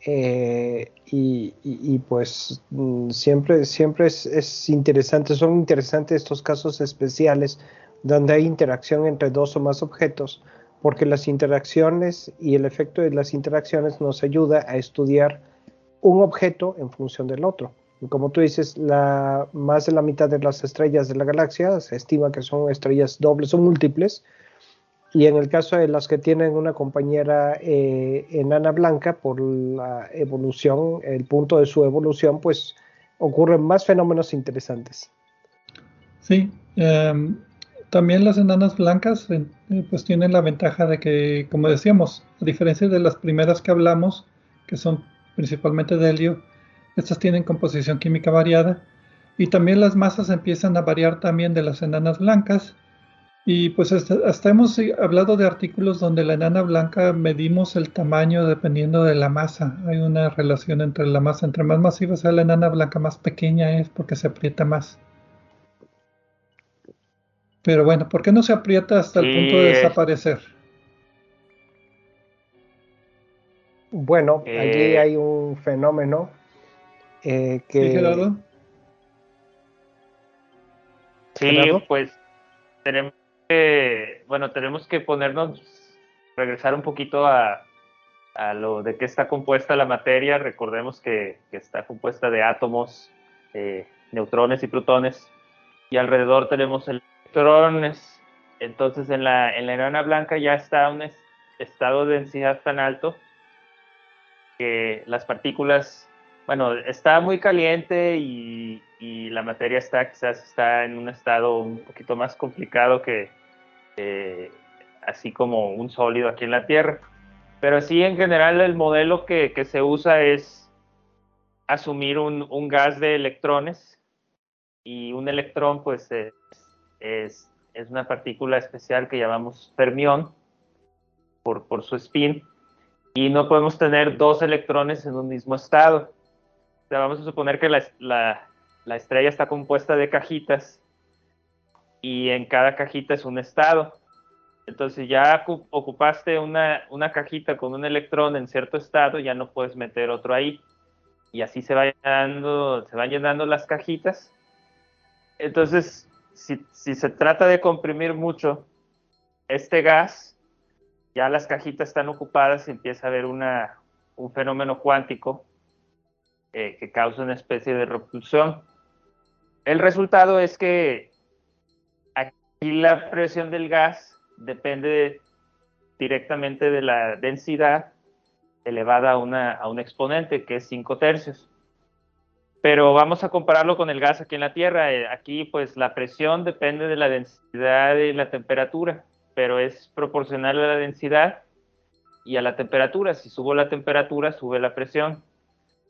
eh, y, pues mm, siempre, siempre es, interesante, son interesantes estos casos especiales donde hay interacción entre dos o más objetos, porque las interacciones y el efecto de las interacciones nos ayuda a estudiar un objeto en función del otro. Como tú dices, la, más de la mitad de las estrellas de la galaxia se estima que son estrellas dobles o múltiples. Y en el caso de las que tienen una compañera eh, enana blanca, por la evolución, el punto de su evolución, pues ocurren más fenómenos interesantes. Sí, em, también las enanas blancas eh, pues tienen la ventaja de que, como decíamos, a diferencia de las primeras que hablamos, que son principalmente de helio, estas tienen composición química variada y también las masas empiezan a variar también de las enanas blancas. Y pues hasta, hemos hablado de artículos donde la enana blanca medimos el tamaño dependiendo de la masa. Hay una relación entre la masa. Entre más masiva sea la enana blanca, más pequeña es porque se aprieta más. Pero bueno, ¿por qué no se aprieta hasta el punto de desaparecer? Bueno, allí eh, hay un fenómeno eh, que... Sí, pues tenemos que, bueno, tenemos que ponernos, regresar un poquito a, a lo de qué está compuesta la materia. Recordemos que, está compuesta de átomos, eh, neutrones y protones, y alrededor tenemos electrones. Entonces en la, en la enana blanca ya está un estado de densidad tan alto que las partículas bueno, está muy caliente y, la materia está quizás está en un estado un poquito más complicado que así como un sólido aquí en la Tierra. Pero sí, en general, el modelo que, se usa es asumir un, gas de electrones y un electrón, pues, es, una partícula especial que llamamos fermión por, por su spin y no podemos tener dos electrones en un mismo estado vamos a suponer que la, estrella está compuesta de cajitas y en cada cajita es un estado. Entonces ya ocupaste una, cajita con un electrón en cierto estado, ya no puedes meter otro ahí. Y así se, va llenando, se van llenando las cajitas. Entonces, si, se trata de comprimir mucho este gas, ya las cajitas están ocupadas y empieza a haber una, un fenómeno cuántico eh, que causa una especie de repulsión. El resultado es que aquí la presión del gas depende directamente de la densidad elevada a, una, a un exponente que es 5 tercios. Pero vamos a compararlo con el gas aquí en la Tierra. Eh, aquí pues la presión depende de la densidad y la temperatura, pero es proporcional a la densidad y a la temperatura. Si subo la temperatura, sube la presión.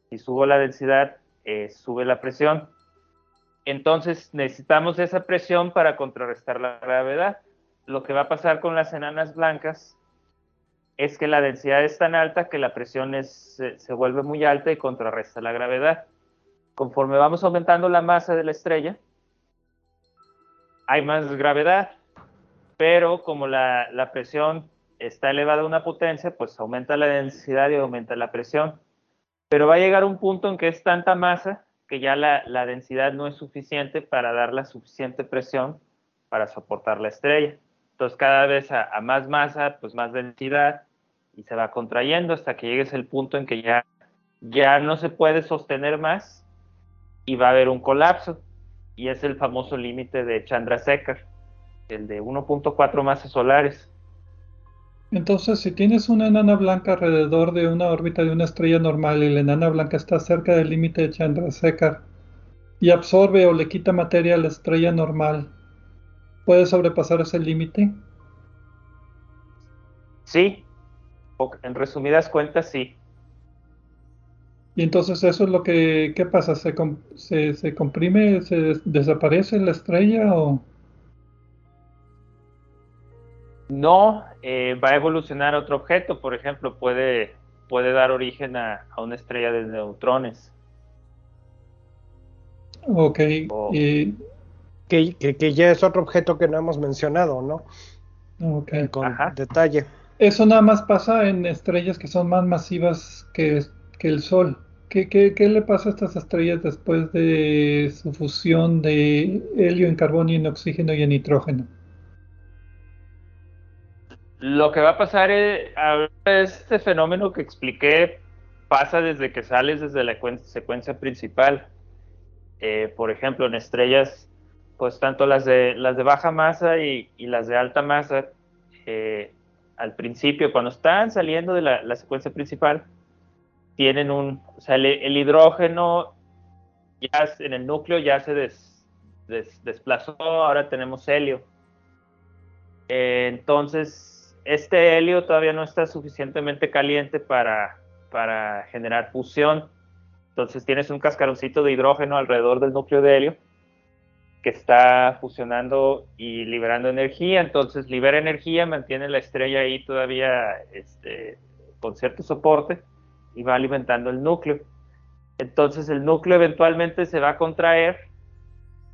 Si subo la densidad, eh, sube la presión. Entonces necesitamos esa presión para contrarrestar la gravedad. Lo que va a pasar con las enanas blancas es que la densidad es tan alta que la presión se vuelve muy alta y contrarresta la gravedad. Conforme vamos aumentando la masa de la estrella, hay más gravedad, pero como la, la presión está elevada a una potencia, pues aumenta la densidad y aumenta la presión pero va a llegar un punto en que es tanta masa que ya la, densidad no es suficiente para dar la suficiente presión para soportar la estrella. Entonces cada vez a, más masa, pues más densidad y se va contrayendo hasta que llegues al punto en que ya, ya no se puede sostener más y va a haber un colapso. Y es el famoso límite de Chandrasekhar, el de 1.4 masas solares. Entonces, si tienes una enana blanca alrededor de una órbita de una estrella normal y la enana blanca está cerca del límite de Chandrasekhar y absorbe o le quita materia a la estrella normal, ¿puede sobrepasar ese límite? Sí, en resumidas cuentas, sí. Y entonces eso es lo que, ¿qué pasa? ¿Se, se, comprime, se desaparece la estrella o...? No, eh, va a evolucionar otro objeto, por ejemplo, puede, puede dar origen a, una estrella de neutrones. Ok. y... que, que, ya es otro objeto que no hemos mencionado, ¿no? Ok. con detalle. Eso nada más pasa en estrellas que son más masivas que, que el Sol. ¿Qué, ¿Qué, qué, le pasa a estas estrellas después de su fusión de helio en carbonio, en oxígeno y en nitrógeno? Lo que va a pasar es, este fenómeno que expliqué pasa desde que sales desde la secuencia principal. Eh, por ejemplo, en estrellas, pues tanto las de, las de baja masa y, las de alta masa, eh, al principio, cuando están saliendo de la, secuencia principal, tienen un, o sea, el, hidrógeno ya en el núcleo ya se desplazó, ahora tenemos helio. Eh, entonces, este helio todavía no está suficientemente caliente para, para generar fusión. Entonces tienes un cascaroncito de hidrógeno alrededor del núcleo de helio que está fusionando y liberando energía. Entonces libera energía, mantiene la estrella ahí todavía este, con cierto soporte y va alimentando el núcleo. Entonces el núcleo eventualmente se va a contraer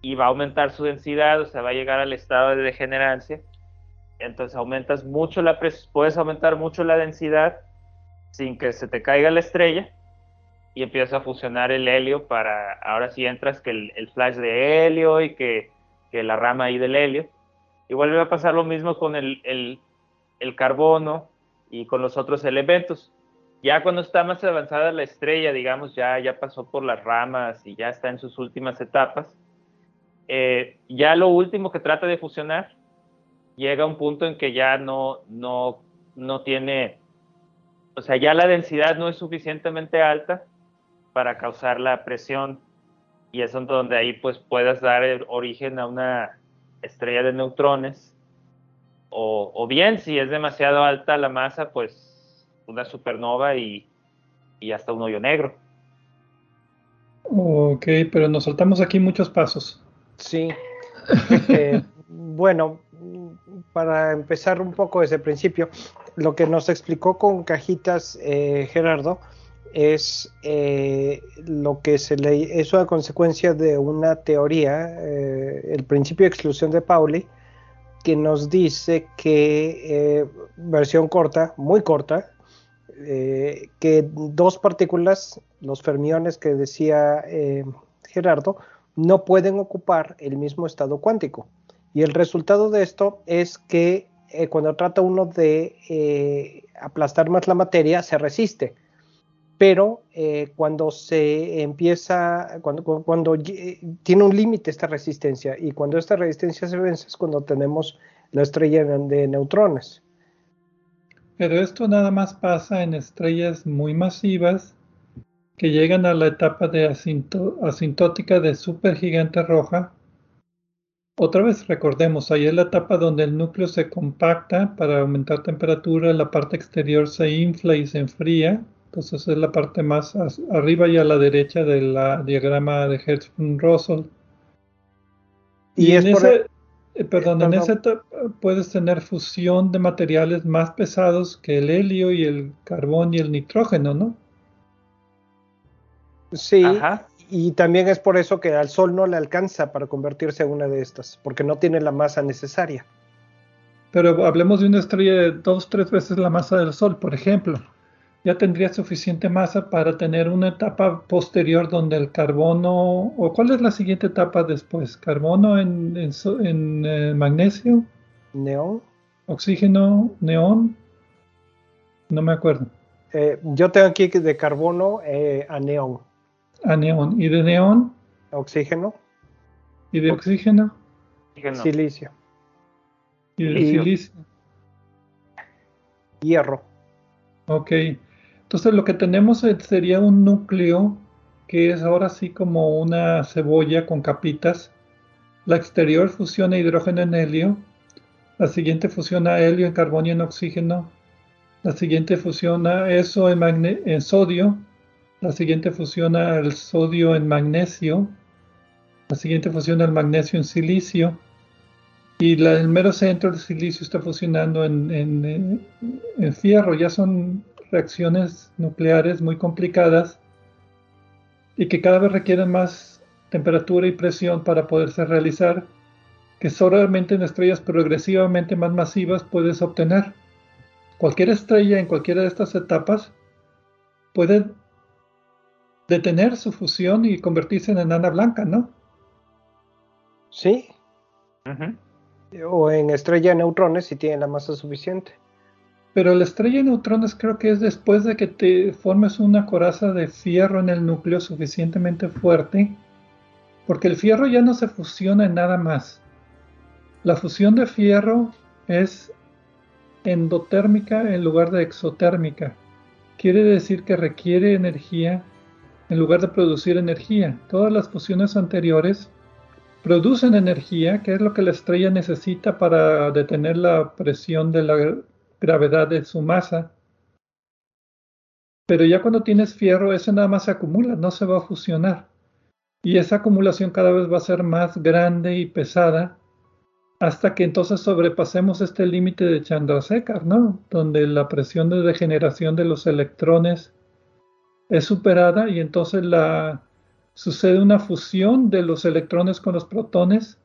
y va a aumentar su densidad, o sea, va a llegar al estado de degenerancia entonces aumentas mucho la puedes aumentar mucho la densidad sin que se te caiga la estrella y empieza a fusionar el helio para, ahora sí entras que el, flash de helio y que, la rama ahí del helio. Y vuelve a pasar lo mismo con el, el, carbono y con los otros elementos. Ya cuando está más avanzada la estrella, digamos, ya, ya pasó por las ramas y ya está en sus últimas etapas, eh, ya lo último que trata de fusionar llega un punto en que ya no, no, no tiene, o sea, ya la densidad no es suficientemente alta para causar la presión y es donde ahí pues puedas dar origen a una estrella de neutrones o, bien si es demasiado alta la masa pues una supernova y, y hasta un hoyo negro. Ok, pero nos saltamos aquí muchos pasos. Sí. Eh, bueno, para empezar un poco desde el principio, lo que nos explicó con cajitas eh, Gerardo es eh, lo que se le es una consecuencia de una teoría, eh, el principio de exclusión de Pauli, que nos dice que, versión corta, muy corta, que dos partículas, los fermiones que decía Gerardo, no pueden ocupar el mismo estado cuántico. Y el resultado de esto es que eh, cuando trata uno de eh, aplastar más la materia, se resiste. Pero eh, cuando se empieza, cuando, tiene un límite esta resistencia, y cuando esta resistencia se vence es cuando tenemos la estrella de neutrones. Pero esto nada más pasa en estrellas muy masivas que llegan a la etapa de asintótica de supergigante roja otra vez recordemos, ahí es la etapa donde el núcleo se compacta para aumentar temperatura, la parte exterior se infla y se enfría, entonces es la parte más arriba y a la derecha del diagrama de Hertzsprung-Russell. Y, en ese, eh, perdón, en esa etapa puedes tener fusión de materiales más pesados que el helio y el carbón y el nitrógeno, ¿no? Sí, Ajá y también es por eso que al Sol no le alcanza para convertirse en una de estas, porque no tiene la masa necesaria. Pero hablemos de una estrella de dos, tres veces la masa del Sol, por ejemplo. ya tendría suficiente masa para tener una etapa posterior donde el carbono, o cuál es la siguiente etapa después, carbono en, en, eh, magnesio, neón, oxígeno, neón, no me acuerdo. Eh, yo tengo aquí de carbono eh, a neón. A neón. ¿Y de neón? Oxígeno. ¿Y de oxígeno? Silicio. ¿Y de silicio? Hierro. Ok. Entonces lo que tenemos sería un núcleo que es ahora sí como una cebolla con capitas. La exterior fusiona hidrógeno en helio. La siguiente fusiona helio en carbono y en oxígeno. La siguiente fusiona eso en, en sodio. La siguiente fusiona el sodio en magnesio. La siguiente fusiona el magnesio en silicio. Y la, el mero centro del silicio está fusionando en, en, fierro. Ya son reacciones nucleares muy complicadas y que cada vez requieren más temperatura y presión para poderse realizar, que solamente en estrellas progresivamente más masivas puedes obtener. Cualquier estrella en cualquiera de estas etapas puede detener su fusión y convertirse en enana blanca, ¿no? Sí. O en estrella de neutrones si tiene la masa suficiente. Pero la estrella de neutrones creo que es después de que te formes una coraza de fierro en el núcleo suficientemente fuerte, porque el fierro ya no se fusiona en nada más. La fusión de fierro es endotérmica en lugar de exotérmica. Quiere decir que requiere energía en lugar de producir energía. Todas las fusiones anteriores producen energía, que es lo que la estrella necesita para detener la presión de la gravedad de su masa. Pero ya cuando tienes fierro, eso nada más se acumula, no se va a fusionar. Y esa acumulación cada vez va a ser más grande y pesada hasta que entonces sobrepasemos este límite de Chandrasekhar, ¿no? Donde la presión de degeneración de los electrones es superada y entonces la, sucede una fusión de los electrones con los protones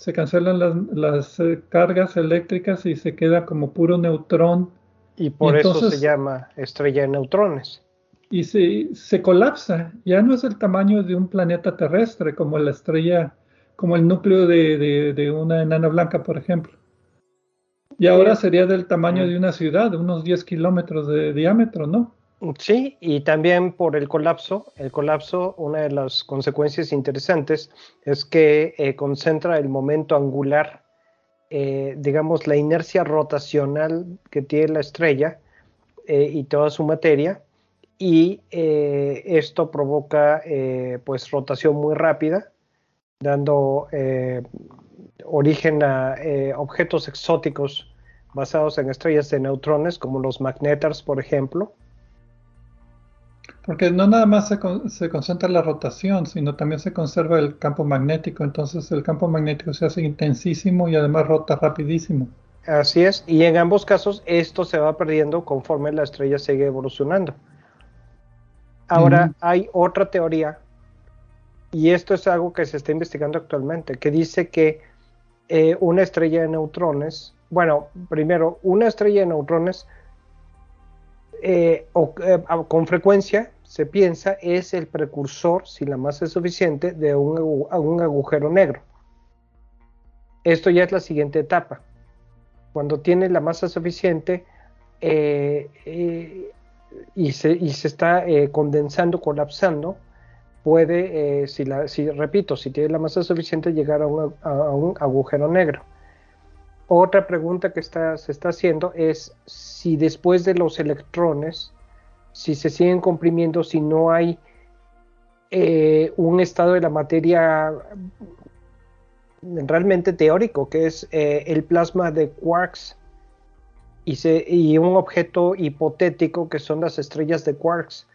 se cancelan las, eh, cargas eléctricas y se queda como puro neutrón. Y por eso se llama estrella de neutrones. Y se, se, colapsa, ya no es el tamaño de un planeta terrestre como la estrella, como el núcleo de, de, una enana blanca, por ejemplo. Y ahora sería del tamaño de una ciudad, de unos 10 kilómetros de diámetro, ¿no? Sí, y también por el colapso. El colapso, una de las consecuencias interesantes es que eh, concentra el momento angular, eh, digamos, la inercia rotacional que tiene la estrella eh, y toda su materia, y esto provoca pues rotación muy rápida, dando origen a objetos exóticos basados en estrellas de neutrones, como los magnetars, por ejemplo porque no nada más se, concentra la rotación, sino también se conserva el campo magnético. Entonces el campo magnético se hace intensísimo y además rota rapidísimo. Así es, y en ambos casos esto se va perdiendo conforme la estrella sigue evolucionando. Ahora hay otra teoría, y esto es algo que se está investigando actualmente, que dice que eh, una estrella de neutrones, bueno, primero, una estrella de neutrones eh, eh, con frecuencia se piensa es el precursor, si la masa es suficiente, de un, agujero negro. Esto ya es la siguiente etapa. Cuando tiene la masa suficiente eh, y, se, está condensando, colapsando, puede, si, la, si, repito, si tiene la masa suficiente, llegar a un agujero negro. Otra pregunta que se está haciendo es si después de los electrones, si se siguen comprimiendo, si no hay eh, un estado de la materia realmente teórico, que es eh, el plasma de quarks, y, y, un objeto hipotético que son las estrellas de quarks,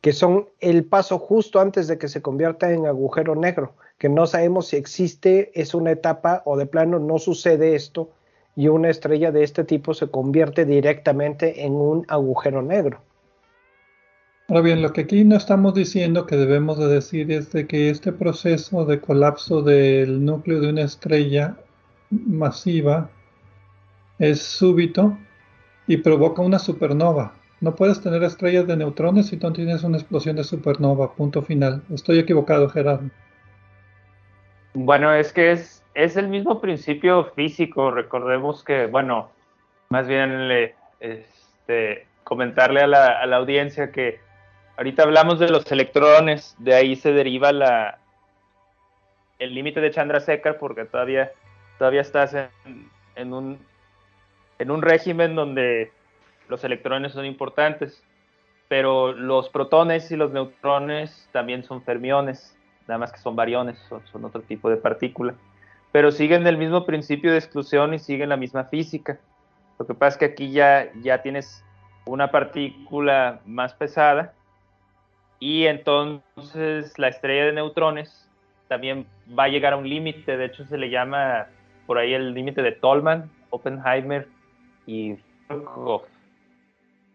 que son el paso justo antes de que se convierta en agujero negro, que no sabemos si existe, es una etapa o de plano no sucede esto, y una estrella de este tipo se convierte directamente en un agujero negro. Ahora bien, lo que aquí no estamos diciendo que debemos de decir es de que este proceso de colapso del núcleo de una estrella masiva es súbito y provoca una supernova. No puedes tener estrellas de neutrones si no tienes una explosión de supernova, punto final. Estoy equivocado, Gerardo. Bueno, es que es, es el mismo principio físico. Recordemos que, bueno, más bien le, este, comentarle a la, a la audiencia que ahorita hablamos de los electrones, de ahí se deriva el límite de Chandrasekhar porque todavía, todavía estás en, un, en un régimen donde los electrones son importantes, pero los protones y los neutrones también son fermiones, nada más que son variones, son, otro tipo de partícula, pero siguen el mismo principio de exclusión y siguen la misma física. Lo que pasa es que aquí ya, ya tienes una partícula más pesada y entonces la estrella de neutrones también va a llegar a un límite, de hecho se le llama por ahí el límite de Tolman, Oppenheimer y Volkov.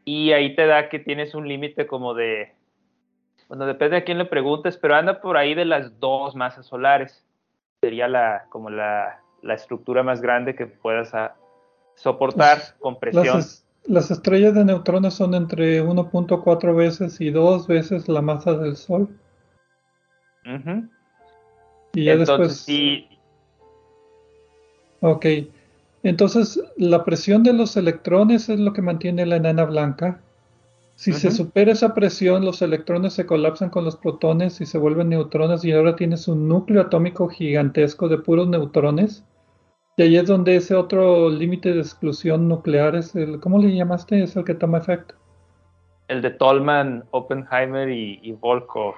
Y ahí te da que tienes un límite como de, bueno, depende de quién le preguntes, pero anda por ahí de las dos masas solares. Sería la, como la, la estructura más grande que puedas a, soportar con presión. Las, estrellas de neutrones son entre 1.4 veces y 2 veces la masa del Sol. Y ya Entonces, después... sí. Ok. Entonces, la presión de los electrones es lo que mantiene la enana blanca. Si se supera esa presión, los electrones se colapsan con los protones y se vuelven neutrones y ahora tienes un núcleo atómico gigantesco de puros neutrones. Y ahí es donde ese otro límite de exclusión nuclear es el, ¿cómo le llamaste? Es el que toma efecto. El de Tolman, Oppenheimer y, y Volkov.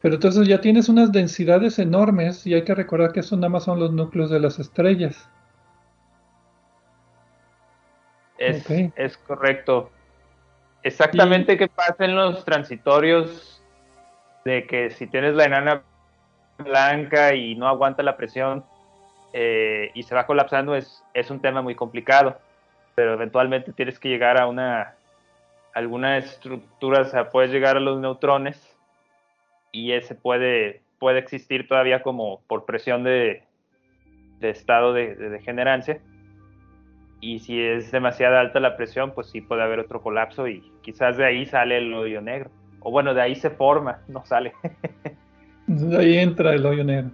Pero entonces ya tienes unas densidades enormes y hay que recordar que eso nada más son los núcleos de las estrellas. Es, correcto. Exactamente qué pasa en los transitorios de que si tienes la enana blanca y no aguanta la presión eh, y se va colapsando es, es un tema muy complicado, pero eventualmente tienes que llegar a una alguna estructura, o sea, puedes llegar a los neutrones y ese puede, puede existir todavía como por presión de, estado de, degenerancia. Y si es demasiado alta la presión, pues sí puede haber otro colapso y quizás de ahí sale el hoyo negro. O bueno, de ahí se forma, no sale. Ahí entra el hoyo negro.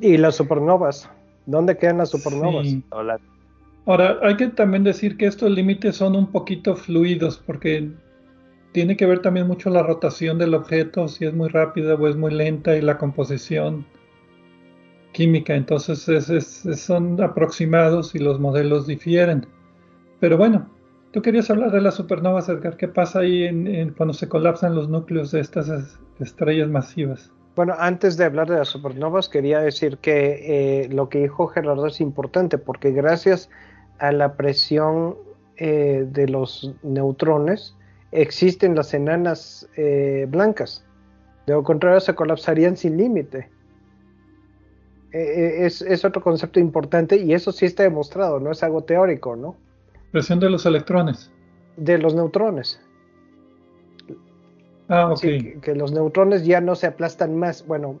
¿Y las supernovas? ¿Dónde quedan las supernovas? Ahora, hay que también decir que estos límites son un poquito fluidos porque tiene que ver también mucho la rotación del objeto, si es muy rápida o es muy lenta y la composición química. Entonces son aproximados y los modelos difieren. Pero bueno, tú querías hablar de las supernovas, Edgar. ¿Qué pasa ahí en, cuando se colapsan los núcleos de estas estrellas masivas? Bueno, antes de hablar de las supernovas, quería decir que eh, lo que dijo Gerardo es importante porque gracias a la presión eh, de los neutrones, existen las enanas eh, blancas. De lo contrario, se colapsarían sin límite. Eh, es, otro concepto importante y eso sí está demostrado, no es algo teórico, ¿no? Presión de los electrones. De los neutrones. Ah, ok. que, los neutrones ya no se aplastan más. Bueno.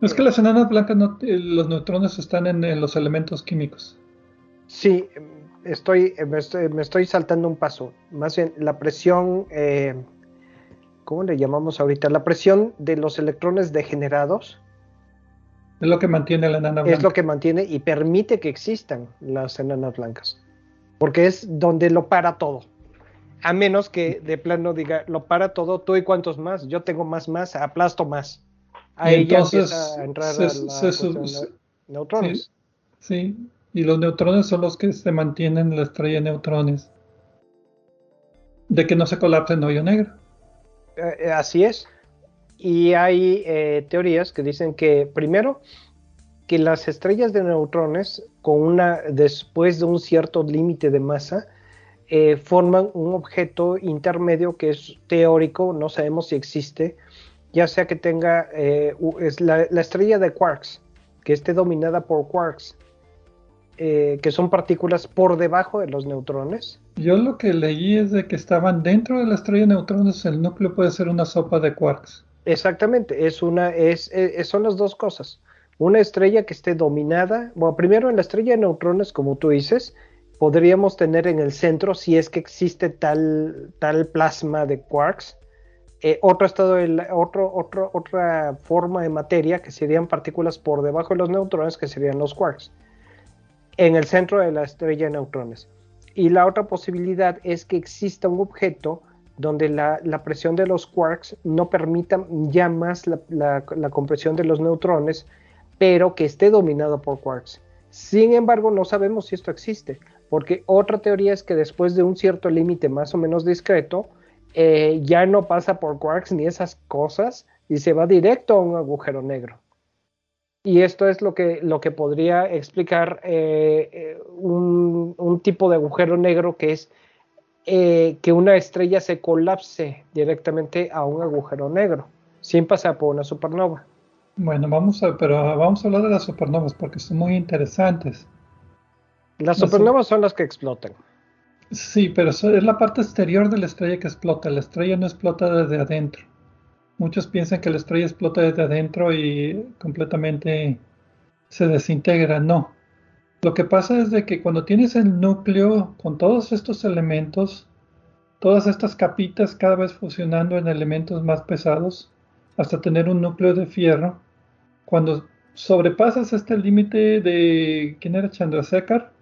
Es que las enanas blancas, no, los neutrones están en los elementos químicos. Sí, estoy me, estoy, saltando un paso. Más bien, la presión, eh, ¿cómo le llamamos ahorita? La presión de los electrones degenerados. Es lo que mantiene la enana blanca. Es lo que mantiene y permite que existan las enanas blancas. Porque es donde lo para todo. A menos que de plano diga, lo para todo, tú y cuántos más. Yo tengo más más, aplasto más. Ahí entonces, a entrar a neutrones. sí, y los neutrones son los que se mantienen en la estrella de neutrones. De que no se colapse en hoyo negro. Eh, eh, así es. Y hay eh, teorías que dicen que, primero, que las estrellas de neutrones, con una, después de un cierto límite de masa, forman un objeto intermedio que es teórico, no sabemos si existe, ya sea que tenga es la, la, estrella de quarks, que esté dominada por quarks, eh, que son partículas por debajo de los neutrones. Yo lo que leí es de que estaban dentro de la estrella de neutrones, el núcleo puede ser una sopa de quarks. Exactamente, es una, es, son las dos cosas. Una estrella que esté dominada, bueno, primero en la estrella de neutrones, como tú dices, podríamos tener en el centro, si es que existe tal, tal plasma de quarks, eh, otro estado, de otro, otro, otra forma de materia que serían partículas por debajo de los neutrones, que serían los quarks, en el centro de la estrella de neutrones. Y la otra posibilidad es que exista un objeto donde la, presión de los quarks no permita ya más la, compresión de los neutrones, pero que esté dominado por quarks. Sin embargo, no sabemos si esto existe, porque otra teoría es que después de un cierto límite más o menos discreto, eh, ya no pasa por quarks ni esas cosas y se va directo a un agujero negro. Y esto es lo que, lo que podría explicar eh, eh, un, tipo de agujero negro que es que una estrella se colapse directamente a un agujero negro, sin pasar por una supernova. Bueno, vamos a, pero vamos a hablar de las supernovas porque son muy interesantes. Las, supernovas son las que explotan. Sí, pero es la parte exterior de la estrella que explota. La estrella no explota desde adentro. Muchos piensan que la estrella explota desde adentro y completamente se desintegra. No, lo que pasa es de que cuando tienes el núcleo con todos estos elementos, todas estas capitas cada vez fusionando en elementos más pesados, hasta tener un núcleo de fierro, cuando sobrepasas este límite de, ¿quién era Chandrasekhar?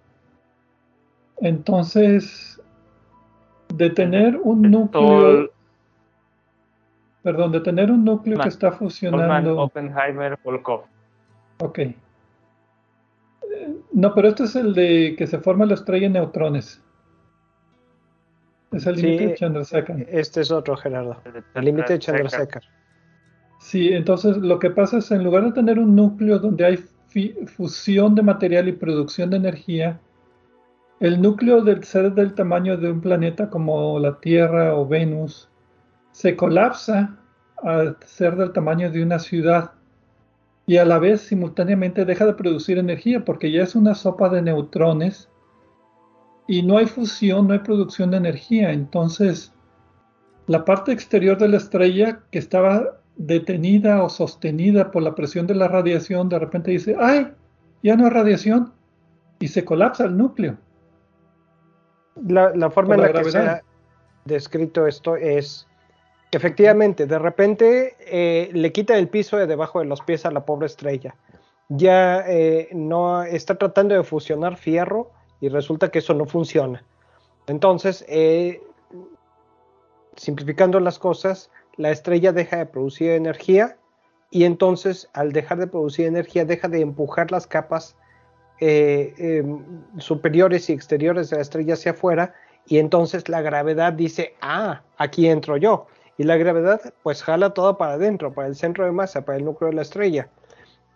Entonces, de tener un núcleo... Perdón, de tener un núcleo que está fusionando... Oppenheimer, Volkov. Ok. No, pero este es el de que se forma la estrella en neutrones. Es el límite de Chandrasekhar. Este es otro, Gerardo. El límite de Chandrasekhar. Sí, entonces lo que pasa es en lugar de tener un núcleo donde hay fusión de material y producción de energía, el núcleo del ser del tamaño de un planeta como la Tierra o Venus se colapsa al ser del tamaño de una ciudad y a la vez simultáneamente deja de producir energía porque ya es una sopa de neutrones y no hay fusión, no hay producción de energía. Entonces, la parte exterior de la estrella que estaba detenida o sostenida por la presión de la radiación, de repente dice, ¡ay! Ya no hay radiación y se colapsa el núcleo. La, forma en la, que se ha descrito esto es Efectivamente, de repente eh, le quita el piso de debajo de los pies a la pobre estrella. Ya eh, no está tratando de fusionar fierro y resulta que eso no funciona. Entonces, eh, simplificando las cosas, la estrella deja de producir energía y entonces al dejar de producir energía deja de empujar las capas em, superiores y exteriores de la estrella hacia afuera y entonces la gravedad dice, ah, aquí entro yo y la gravedad pues jala todo para adentro, para el centro de masa, para el núcleo de la estrella.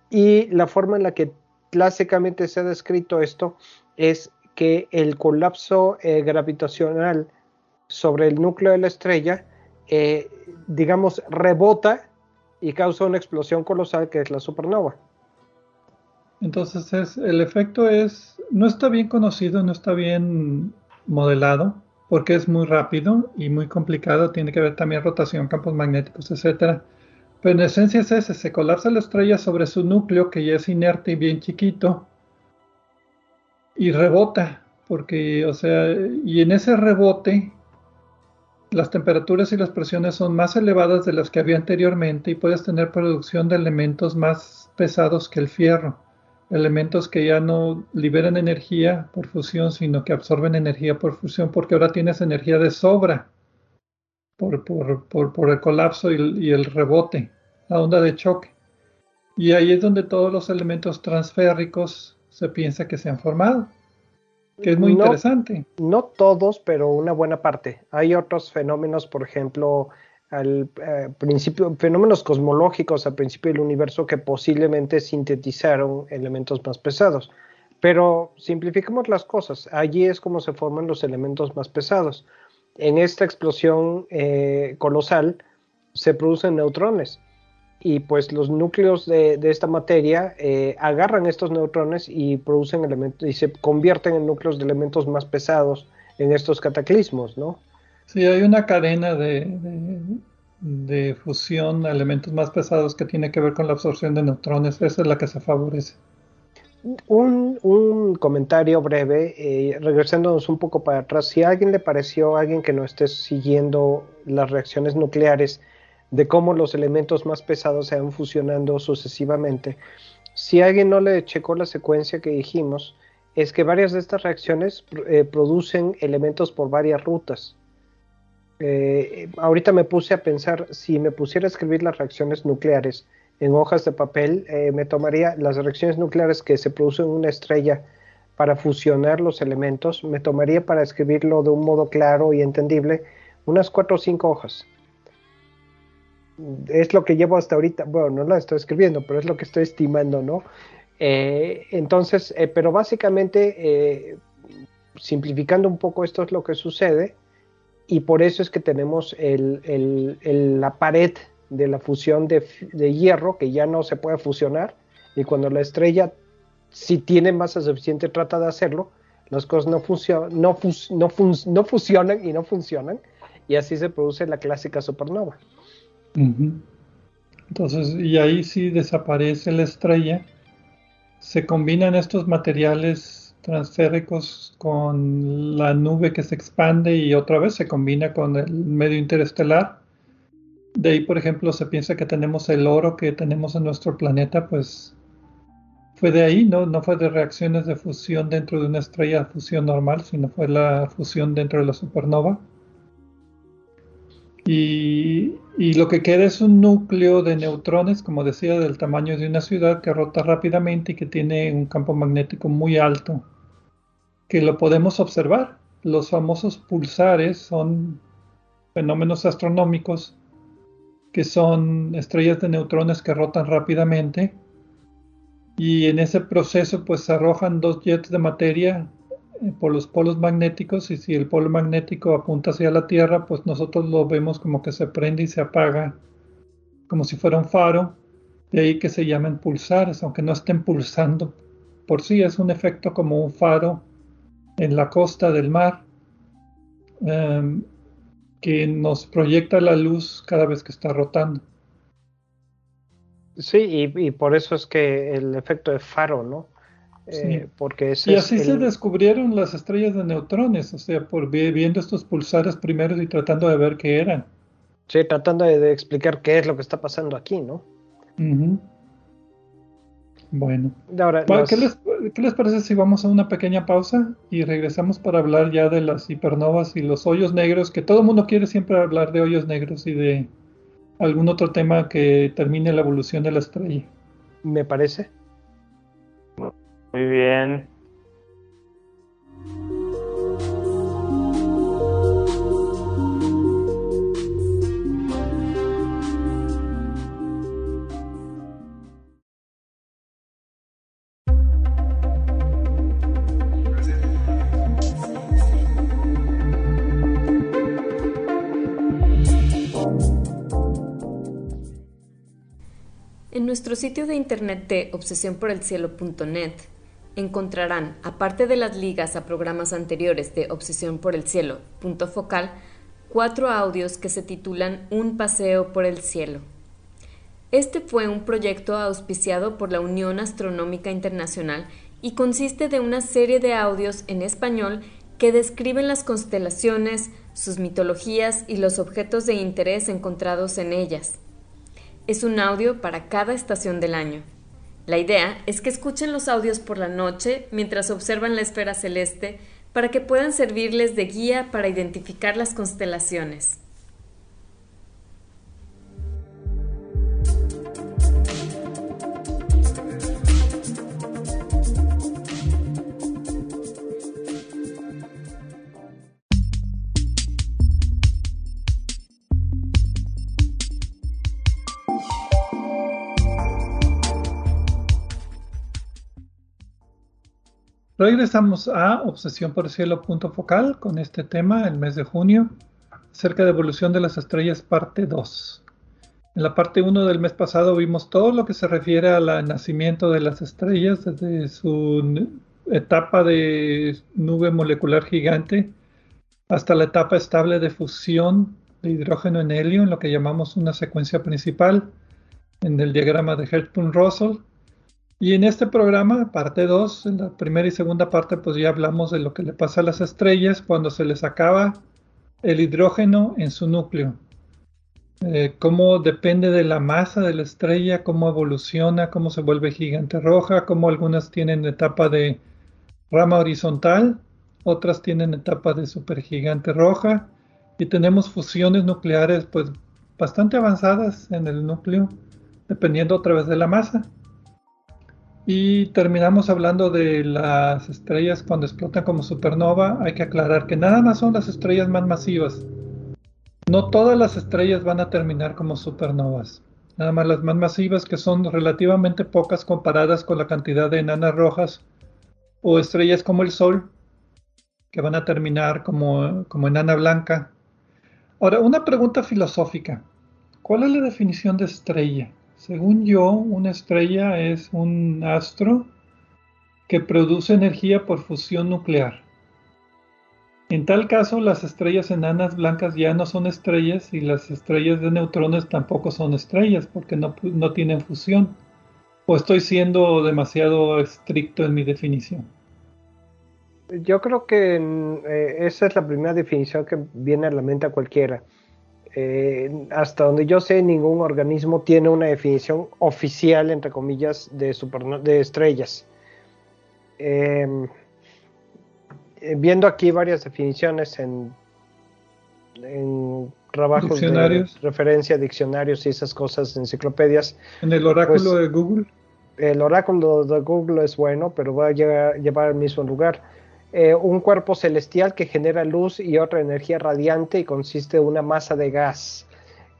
Y la forma en la que clásicamente se ha descrito esto es que el colapso eh, gravitacional sobre el núcleo de la estrella, eh, digamos, rebota y causa una explosión colosal que es la supernova. Entonces es, el efecto es, no está bien conocido, no está bien modelado, porque es muy rápido y muy complicado, tiene que ver también rotación, campos magnéticos, etc. Pero en esencia es ese, se colapsa la estrella sobre su núcleo, que ya es inerte y bien chiquito, y rebota, porque, o sea, y en ese rebote, las temperaturas y las presiones son más elevadas de las que había anteriormente y puedes tener producción de elementos más pesados que el fierro elementos que ya no liberan energía por fusión, sino que absorben energía por fusión, porque ahora tienes energía de sobra por, por, el colapso y, el rebote, la onda de choque. Y ahí es donde todos los elementos transférricos se piensa que se han formado, que es muy interesante. No todos, pero una buena parte. Hay otros fenómenos, por ejemplo, al eh, principio, fenómenos cosmológicos al principio del universo que posiblemente sintetizaron elementos más pesados. Pero simplificamos las cosas, allí es como se forman los elementos más pesados. En esta explosión eh, colosal se producen neutrones y pues los núcleos de, esta materia eh, agarran estos neutrones y producen elementos y se convierten en núcleos de elementos más pesados en estos cataclismos, ¿no? Sí, hay una cadena de, fusión a elementos más pesados que tiene que ver con la absorción de neutrones. Esa es la que se favorece. un, comentario breve, eh, regresándonos un poco para atrás. Si a alguien le pareció, a alguien que no esté siguiendo las reacciones nucleares, de cómo los elementos más pesados se van fusionando sucesivamente, si alguien no le checó la secuencia que dijimos, es que varias de estas reacciones eh, producen elementos por varias rutas. Eh, ahorita me puse a pensar, si me pusiera a escribir las reacciones nucleares, en hojas de papel, eh, me tomaría las reacciones nucleares que se producen en una estrella para fusionar los elementos, me tomaría para escribirlo de un modo claro y entendible unas cuatro o cinco hojas. Es lo que llevo hasta ahorita, bueno, no la estoy escribiendo, pero es lo que estoy estimando, ¿no? Eh, entonces, eh, pero básicamente, simplificando un poco, esto es lo que sucede y por eso es que tenemos la pared de la fusión de, hierro que ya no se puede fusionar y cuando la estrella si tiene masa suficiente trata de hacerlo, las cosas no, no, no, fusionan y no funcionan y así se produce la clásica supernova. Entonces, y ahí sí desaparece la estrella, se combinan estos materiales transféricos con la nube que se expande y otra vez se combina con el medio interestelar de ahí, por ejemplo, se piensa que tenemos el oro que tenemos en nuestro planeta, pues fue de ahí, ¿no? No fue de reacciones de fusión dentro de una estrella de fusión normal, sino fue la fusión dentro de la supernova. Y, y, lo que queda es un núcleo de neutrones, como decía, del tamaño de una ciudad que rota rápidamente y que tiene un campo magnético muy alto, que lo podemos observar. Los famosos pulsares son fenómenos astronómicos que son estrellas de neutrones que rotan rápidamente y en ese proceso pues arrojan dos jets de materia eh, por los polos magnéticos y si el polo magnético apunta hacia la Tierra pues nosotros lo vemos como que se prende y se apaga como si fuera un faro de ahí que se llaman pulsares aunque no estén pulsando por sí es un efecto como un faro en la costa del mar em, que nos proyecta la luz cada vez que está rotando. Sí, y, por eso es que el efecto de faro, ¿no? Eh, porque y así se descubrieron las estrellas de neutrones, o sea, por viendo estos pulsares primero y tratando de ver qué eran. Sí, tratando de, explicar qué es lo que está pasando aquí, ¿no? Bueno, ¿qué, les, parece si vamos a una pequeña pausa y regresamos para hablar ya de las hipernovas y los hoyos negros? Que todo el mundo quiere siempre hablar de hoyos negros y de algún otro tema que termine la evolución de la estrella. Me parece. Muy bien. Nuestro sitio de internet de obsesiónporelcielo.net encontrarán, aparte de las ligas a programas anteriores de Obsesión por el Cielo, punto focal, cuatro audios que se titulan Un paseo por el cielo. Este fue un proyecto auspiciado por la Unión Astronómica Internacional y consiste de una serie de audios en español que describen las constelaciones, sus mitologías y los objetos de interés encontrados en ellas es un audio para cada estación del año. La idea es que escuchen los audios por la noche mientras observan la esfera celeste para que puedan servirles de guía para identificar las constelaciones. Regresamos a Obsesión por el Cielo punto focal con este tema el mes de junio acerca de evolución de las estrellas parte 2. En la parte 1 del mes pasado vimos todo lo que se refiere al nacimiento de las estrellas desde su etapa de nube molecular gigante hasta la etapa estable de fusión de hidrógeno en helio en lo que llamamos una secuencia principal en el diagrama de Hertzsprung-Russell Y en este programa, parte 2, en la primera y segunda parte, pues ya hablamos de lo que le pasa a las estrellas cuando se les acaba el hidrógeno en su núcleo. Eh, cómo depende de la masa de la estrella, cómo evoluciona, cómo se vuelve gigante roja, cómo algunas tienen etapa de rama horizontal, otras tienen etapa de supergigante roja y tenemos fusiones nucleares pues bastante avanzadas en el núcleo, dependiendo otra vez de la masa. Y terminamos hablando de las estrellas cuando explotan como supernova. Hay que aclarar que nada más son las estrellas más masivas. No todas las estrellas van a terminar como supernovas. Nada más las más masivas que son relativamente pocas comparadas con la cantidad de enanas rojas o estrellas como el Sol que van a terminar como, como enana blanca. Ahora, una pregunta filosófica. ¿Cuál es la definición de estrella? Según yo, una estrella es un astro que produce energía por fusión nuclear. En tal caso, las estrellas enanas blancas ya no son estrellas y las estrellas de neutrones tampoco son estrellas porque no, tienen fusión. ¿O estoy siendo demasiado estricto en mi definición? Yo creo que eh, esa es la primera definición que viene a la mente a cualquiera. Eh, hasta donde yo sé, ningún organismo tiene una definición oficial, entre comillas, de, de estrellas. Em, eh, viendo aquí varias definiciones en, en trabajos de referencia, diccionarios y esas cosas, enciclopedias. En el oráculo pues, de Google. El oráculo de Google es bueno, pero va a llevar al mismo lugar. Eh, un cuerpo celestial que genera luz y otra energía radiante y consiste en una masa de gas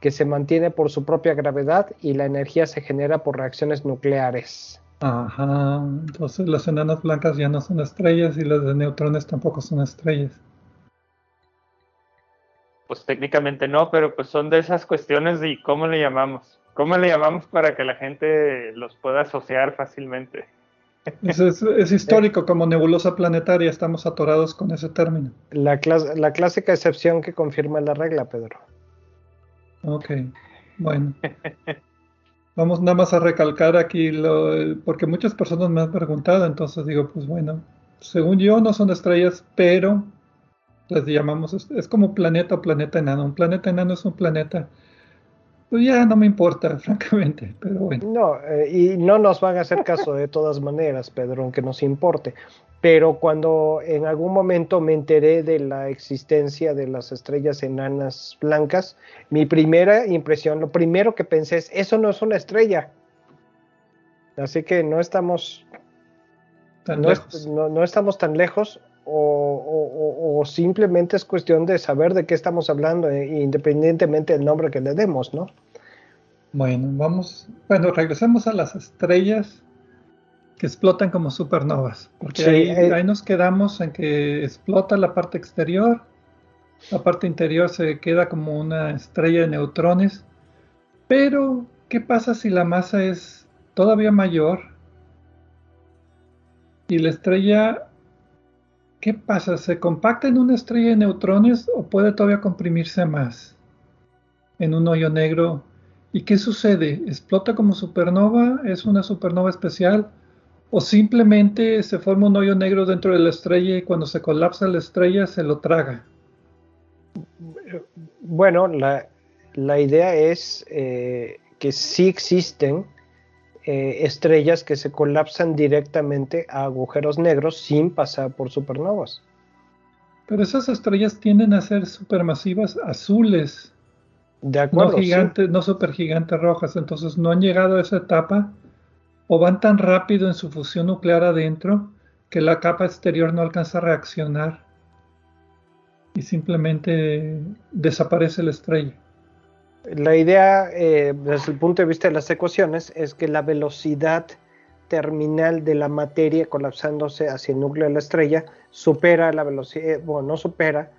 que se mantiene por su propia gravedad y la energía se genera por reacciones nucleares. Ajá, entonces las enanas blancas ya no son estrellas y las de neutrones tampoco son estrellas. Pues técnicamente no, pero pues son de esas cuestiones de cómo le llamamos. ¿Cómo le llamamos para que la gente los pueda asociar fácilmente? Es, histórico, como nebulosa planetaria, estamos atorados con ese término. La, la clásica excepción que confirma la regla, Pedro. Ok, bueno. Vamos nada más a recalcar aquí, lo, porque muchas personas me han preguntado, entonces digo, pues bueno, según yo no son estrellas, pero les llamamos, es como planeta o planeta enano. Un planeta enano es un planeta pues ya no me importa, francamente, pero bueno. No, eh, y no nos van a hacer caso de todas maneras, Pedro, aunque nos importe. Pero cuando en algún momento me enteré de la existencia de las estrellas enanas blancas, mi primera impresión, lo primero que pensé es, eso no es una estrella. Así que no estamos, no, estamos tan lejos o, simplemente es cuestión de saber de qué estamos hablando, eh, independientemente del nombre que le demos, ¿no? Bueno, vamos, bueno, regresemos a las estrellas que explotan como supernovas, porque eh, ahí, nos quedamos en que explota la parte exterior, la parte interior se queda como una estrella de neutrones, pero ¿qué pasa si la masa es todavía mayor y la estrella ¿Qué pasa? ¿Se compacta en una estrella de neutrones o puede todavía comprimirse más en un hoyo negro? ¿Y qué sucede? ¿Explota como supernova? ¿Es una supernova especial? ¿O simplemente se forma un hoyo negro dentro de la estrella y cuando se colapsa la estrella se lo traga? Bueno, la, idea es eh, que sí existen eh, estrellas que se colapsan directamente a agujeros negros sin pasar por supernovas. Pero esas estrellas tienden a ser supermasivas azules. De acuerdo. No gigantes, no supergigantes rojas. Entonces no han llegado a esa etapa o van tan rápido en su fusión nuclear adentro que la capa exterior no alcanza a reaccionar y simplemente desaparece la estrella. La idea, eh, desde el punto de vista de las ecuaciones, es que la velocidad terminal de la materia colapsándose hacia el núcleo de la estrella supera la velocidad, eh, bueno, no supera,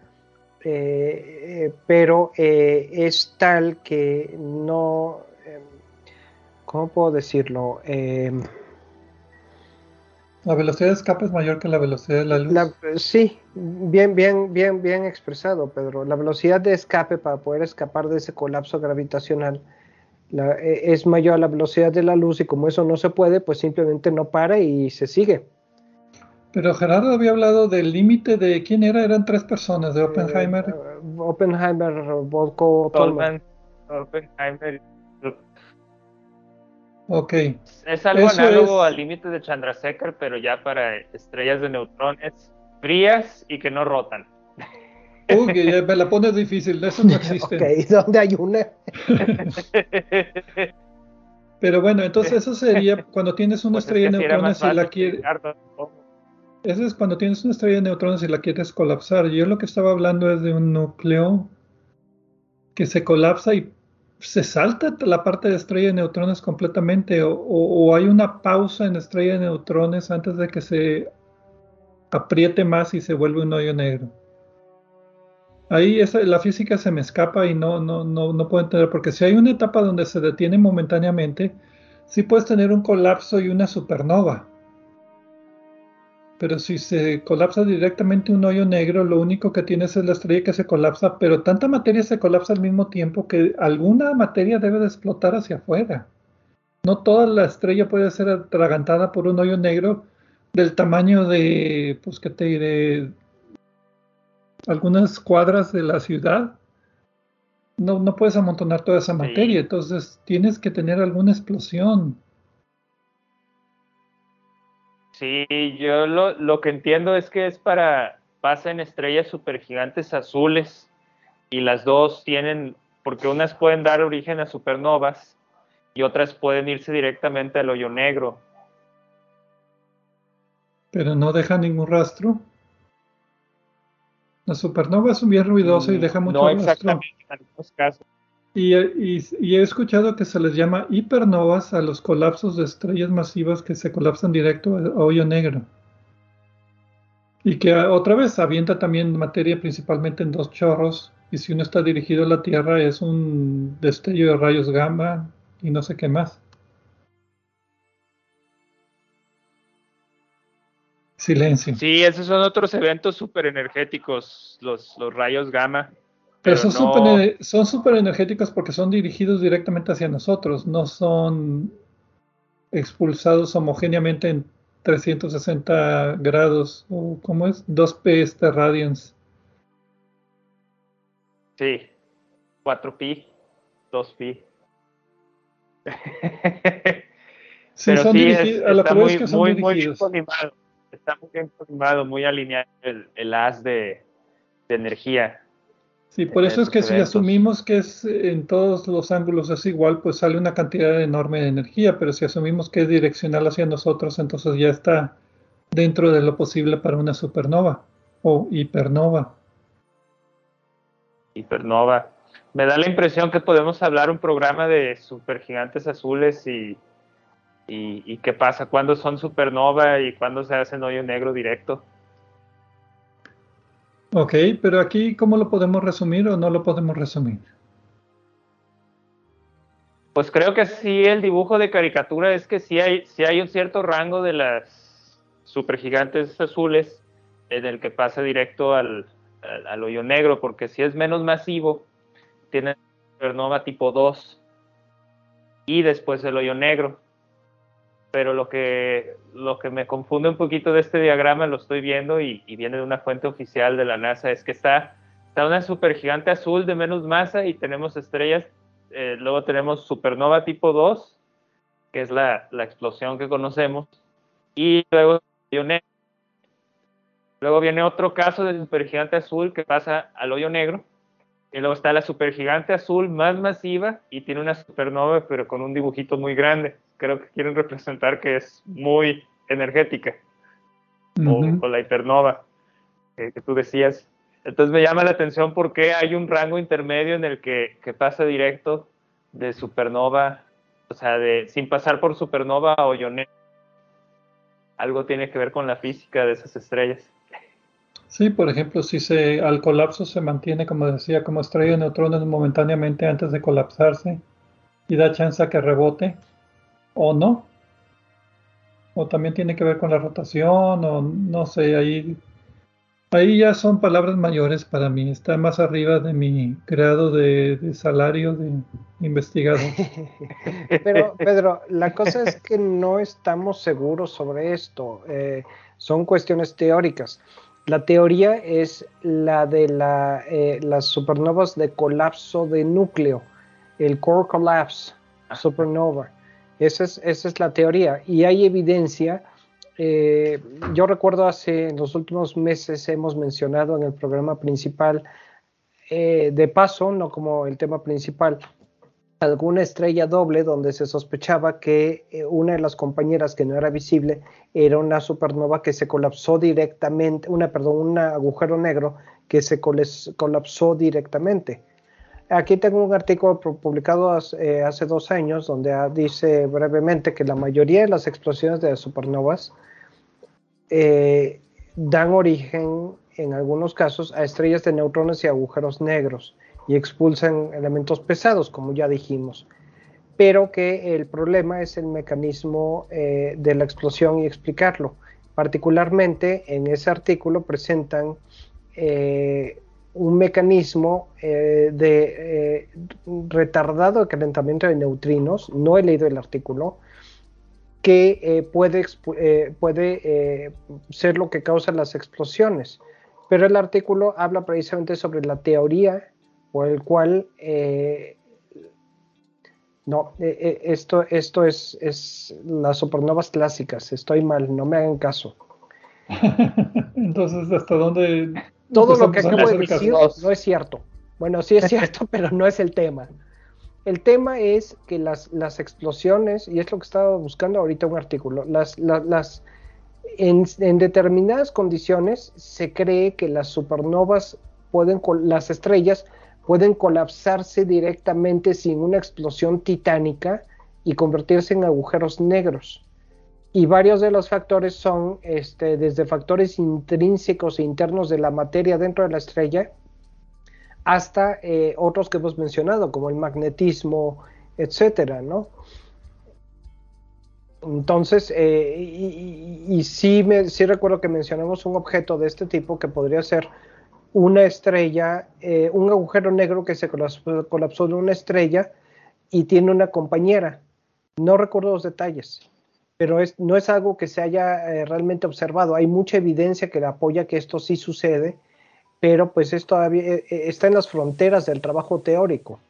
eh, pero es tal que no, ¿cómo puedo decirlo? La velocidad de escape es mayor que la velocidad de la luz. sí, bien, bien, bien, bien expresado, Pedro. La velocidad de escape para poder escapar de ese colapso gravitacional e, es mayor la velocidad de la luz y como eso no se puede, pues simplemente no para y se sigue. Pero Gerardo había hablado del límite de quién era, eran tres personas, de Oppenheimer. Eh, Oppenheimer, Volko, Tolman. Oppenheimer. Ok. Es algo análogo al límite de Chandrasekhar, pero ya para estrellas de neutrones frías y que no rotan. Uy, me la pones difícil, eso no existe. ok, ¿dónde hay una? Pero bueno, entonces eso sería cuando tienes una pues estrella de neutrones y la quieres... Eso es cuando tienes una estrella de neutrones y la quieres colapsar. Yo lo que estaba hablando es de un núcleo que se colapsa y se salta la parte de estrella de neutrones completamente o, o hay una pausa en estrella de neutrones antes de que se apriete más y se vuelve un hoyo negro. Ahí la física se me escapa y no, no, no, no puedo entender, porque si hay una etapa donde se detiene momentáneamente, sí puedes tener un colapso y una supernova. Pero si se colapsa directamente un hoyo negro, lo único que tienes es la estrella que se colapsa, pero tanta materia se colapsa al mismo tiempo que alguna materia debe de explotar hacia afuera. No toda la estrella puede ser atragantada por un hoyo negro del tamaño de, pues, ¿qué te diré? Algunas cuadras de la ciudad. No, no puedes amontonar toda esa materia, entonces tienes que tener alguna explosión. Sí, yo lo, lo que entiendo es que es para, pasa en estrellas supergigantes azules y las dos tienen, porque unas pueden dar origen a supernovas y otras pueden irse directamente al hoyo negro. Pero no deja ningún rastro. La supernova es bien ruidosa y mm, deja mucho no exactamente en algunos casos. Y, he escuchado que se les llama hipernovas a los colapsos de estrellas masivas que se colapsan directo a hoyo negro. Y que otra vez avienta también materia principalmente en dos chorros. Y si uno está dirigido a la Tierra es un destello de rayos gamma y no sé qué más. Silencio. Sí, esos son otros eventos súper energéticos, los, los rayos gamma. Pero, son súper son energéticos porque son dirigidos directamente hacia nosotros, no son expulsados homogéneamente en 360 grados, o ¿cómo es? 2P este radians. Sí, 4pi, 2pi. sí, son dirigidos, a lo que muy, es que son muy, dirigidos. Muy está muy bien muy alineado el, haz de, energía. Sí, por eso es que si asumimos que es en todos los ángulos es igual, pues sale una cantidad enorme de energía, pero si asumimos que es direccional hacia nosotros, entonces ya está dentro de lo posible para una supernova o hipernova. Hipernova. Me da la impresión que podemos hablar un programa de supergigantes azules y y, qué pasa, cuándo son supernova y cuándo se hacen hoyo negro directo. Ok, pero aquí, ¿cómo lo podemos resumir o no lo podemos resumir? Pues creo que sí, el dibujo de caricatura es que sí hay, sí hay un cierto rango de las supergigantes azules en el que pasa directo al, al, hoyo negro, porque si es menos masivo, tiene supernova tipo 2 y después el hoyo negro pero lo que, lo que me confunde un poquito de este diagrama, lo estoy viendo y, viene de una fuente oficial de la NASA, es que está, está una supergigante azul de menos masa y tenemos estrellas, eh, luego tenemos supernova tipo 2, que es la, la explosión que conocemos, y luego Luego viene otro caso de supergigante azul que pasa al hoyo negro, y luego está la supergigante azul más masiva y tiene una supernova, pero con un dibujito muy grande creo que quieren representar que es muy energética, o, la hipernova que tú decías. Entonces me llama la atención porque hay un rango intermedio en el que, pasa directo de supernova, o sea, de, sin pasar por supernova o ionera. Algo tiene que ver con la física de esas estrellas. Sí, por ejemplo, si se al colapso se mantiene, como decía, como estrella de neutrones momentáneamente antes de colapsarse y da chance a que rebote, o no. O también tiene que ver con la rotación, o no sé, ahí Ahí ya son palabras mayores para mí, está más arriba de mi grado de, salario de investigador. Pero Pedro, la cosa es que no estamos seguros sobre esto, eh, son cuestiones teóricas. La teoría es la de la, eh, las supernovas de colapso de núcleo, el core collapse supernova. Esa es, esa es la teoría y hay evidencia eh, yo recuerdo hace en los últimos meses hemos mencionado en el programa principal, eh, de paso, no como el tema principal, alguna estrella doble donde se sospechaba que eh, una de las compañeras que no era visible era una supernova que se colapsó directamente, una, perdón, un agujero negro que se colapsó directamente. Aquí tengo un artículo publicado hace, hace dos años donde dice brevemente que la mayoría de las explosiones de supernovas eh, dan origen, en algunos casos, a estrellas de neutrones y agujeros negros y expulsan elementos pesados, como ya dijimos. Pero que el problema es el mecanismo eh, de la explosión y explicarlo. Particularmente en ese artículo presentan eh, un mecanismo de retardado de calentamiento de neutrinos. No he leído el artículo, que eh, puede, eh, puede eh, ser lo que causa las explosiones. Pero el artículo habla precisamente sobre la teoría por el cual no, esto, esto es, es las supernovas clásicas. Estoy mal, no me hagan caso. Entonces, ¿hasta dónde? Todo lo que acabo de decir no es cierto. Bueno, sí es cierto, pero no es el tema. El tema es que las, las explosiones, y es lo que estaba buscando ahorita un artículo, las, las, en, determinadas condiciones se cree que las supernovas pueden, las estrellas pueden colapsarse directamente sin una explosión titánica y convertirse en agujeros negros. Y varios de los factores son este, desde factores intrínsecos e internos de la materia dentro de la estrella, hasta eh, otros que hemos mencionado, como el magnetismo, etcétera, ¿no? Entonces, eh, y, sí, me, sí recuerdo que mencionamos un objeto de este tipo que podría ser una estrella, eh, un agujero negro que se colapsó, de una estrella y tiene una compañera. No recuerdo los detalles, pero es, no es algo que se haya realmente observado. Hay mucha evidencia que apoya que esto sí sucede pero pues esto todavía eh, eh, está en las fronteras del trabajo teórico.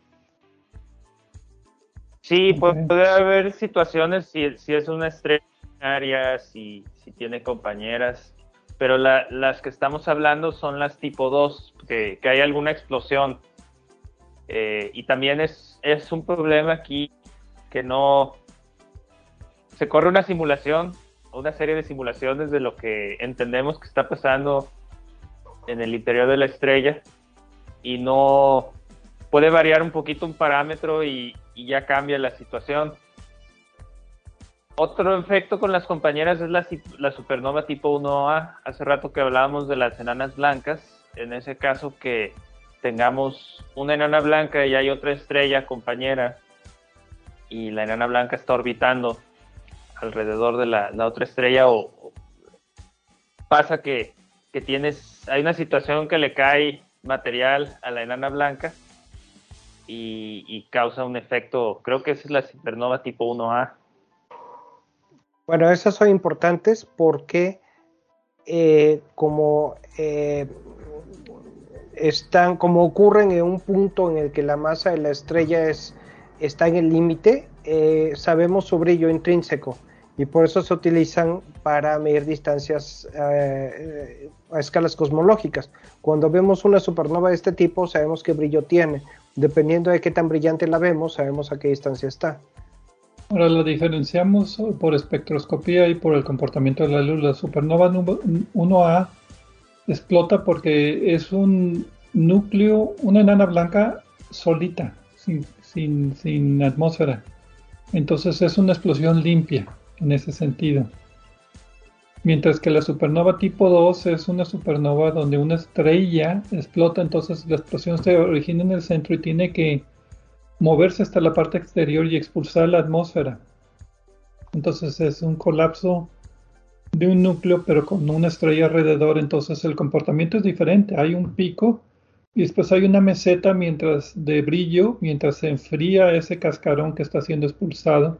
Sí, puede, haber situaciones si, si, es una estrella, si, si tiene compañeras, pero las que estamos hablando son las tipo 2, que, hay alguna explosión. Eh, y también es, es un problema aquí que no se corre una simulación, una serie de simulaciones de lo que entendemos que está pasando en el interior de la estrella y no puede variar un poquito un parámetro y, ya cambia la situación. Otro efecto con las compañeras es la, la, supernova tipo 1A. Hace rato que hablábamos de las enanas blancas. En ese caso que tengamos una enana blanca y hay otra estrella compañera y la enana blanca está orbitando alrededor de la, otra estrella o pasa que que tienes, hay una situación que le cae material a la enana blanca y, causa un efecto, creo que esa es la supernova tipo 1A. Bueno, esas son importantes porque eh, como eh, están, como ocurren en un punto en el que la masa de la estrella es, está en el límite, eh, sabemos su brillo intrínseco y por eso se utilizan para medir distancias eh, a escalas cosmológicas. Cuando vemos una supernova de este tipo, sabemos qué brillo tiene. Dependiendo de qué tan brillante la vemos, sabemos a qué distancia está. Ahora la diferenciamos por espectroscopía y por el comportamiento de la luz. La supernova 1A explota porque es un núcleo, una enana blanca solita, sin, sin, sin atmósfera. Entonces es una explosión limpia en ese sentido. Mientras que la supernova tipo 2 es una supernova donde una estrella explota, entonces la explosión se origina en el centro y tiene que moverse hasta la parte exterior y expulsar la atmósfera. Entonces es un colapso de un núcleo, pero con una estrella alrededor, entonces el comportamiento es diferente. Hay un pico y después hay una meseta mientras de brillo, mientras se enfría ese cascarón que está siendo expulsado,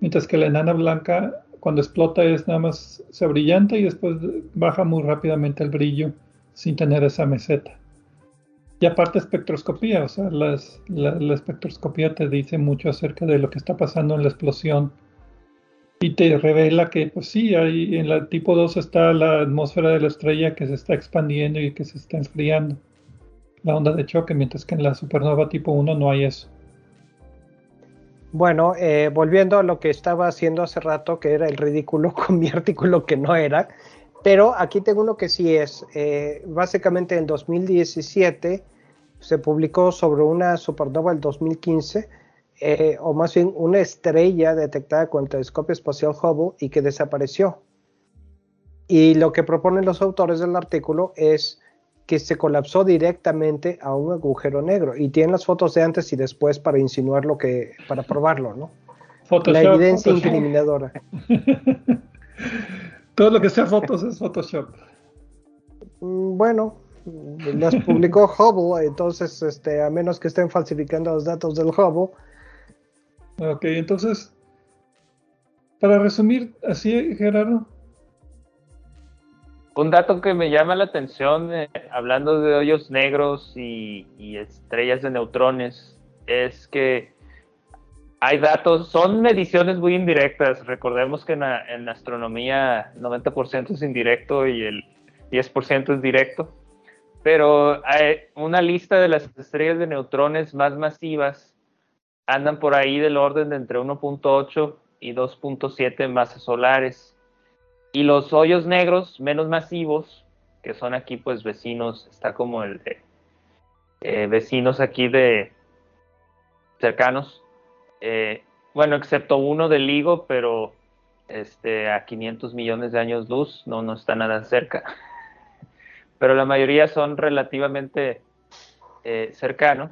mientras que la enana blanca cuando explota es nada más se brillante y después baja muy rápidamente el brillo sin tener esa meseta. Y aparte espectroscopía, o sea, la, espectroscopía te dice mucho acerca de lo que está pasando en la explosión y te revela que, pues sí, ahí en la tipo 2 está la atmósfera de la estrella que se está expandiendo y que se está enfriando, la onda de choque, mientras que en la supernova tipo 1 no hay eso. Bueno, eh, volviendo a lo que estaba haciendo hace rato, que era el ridículo con mi artículo que no era, pero aquí tengo uno que sí es. Eh, básicamente en 2017 se publicó sobre una supernova del 2015, eh, o más bien una estrella detectada con el telescopio espacial Hubble y que desapareció. Y lo que proponen los autores del artículo es que se colapsó directamente a un agujero negro y tienen las fotos de antes y después para insinuar lo que, para probarlo, ¿no? La evidencia incriminadora. Todo lo que sea fotos es Photoshop. Mm, bueno, las publicó Hubble, entonces, este, a menos que estén falsificando los datos del Hubble. Ok, entonces, para resumir, así, Gerardo. Un dato que me llama la atención, eh, hablando de hoyos negros y, estrellas de neutrones, es que hay datos, son mediciones muy indirectas. Recordemos que en, en astronomía 90% es indirecto y el 10% es directo. Pero hay una lista de las estrellas de neutrones más masivas andan por ahí del orden de entre 1.8 y 2.7 masas solares. Y los hoyos negros menos masivos, que son aquí pues vecinos, está como el de eh, vecinos aquí de cercanos, eh, bueno, excepto uno del LIGO, pero este, a 500 millones de años luz, no, no está nada cerca. Pero la mayoría son relativamente eh, cercanos.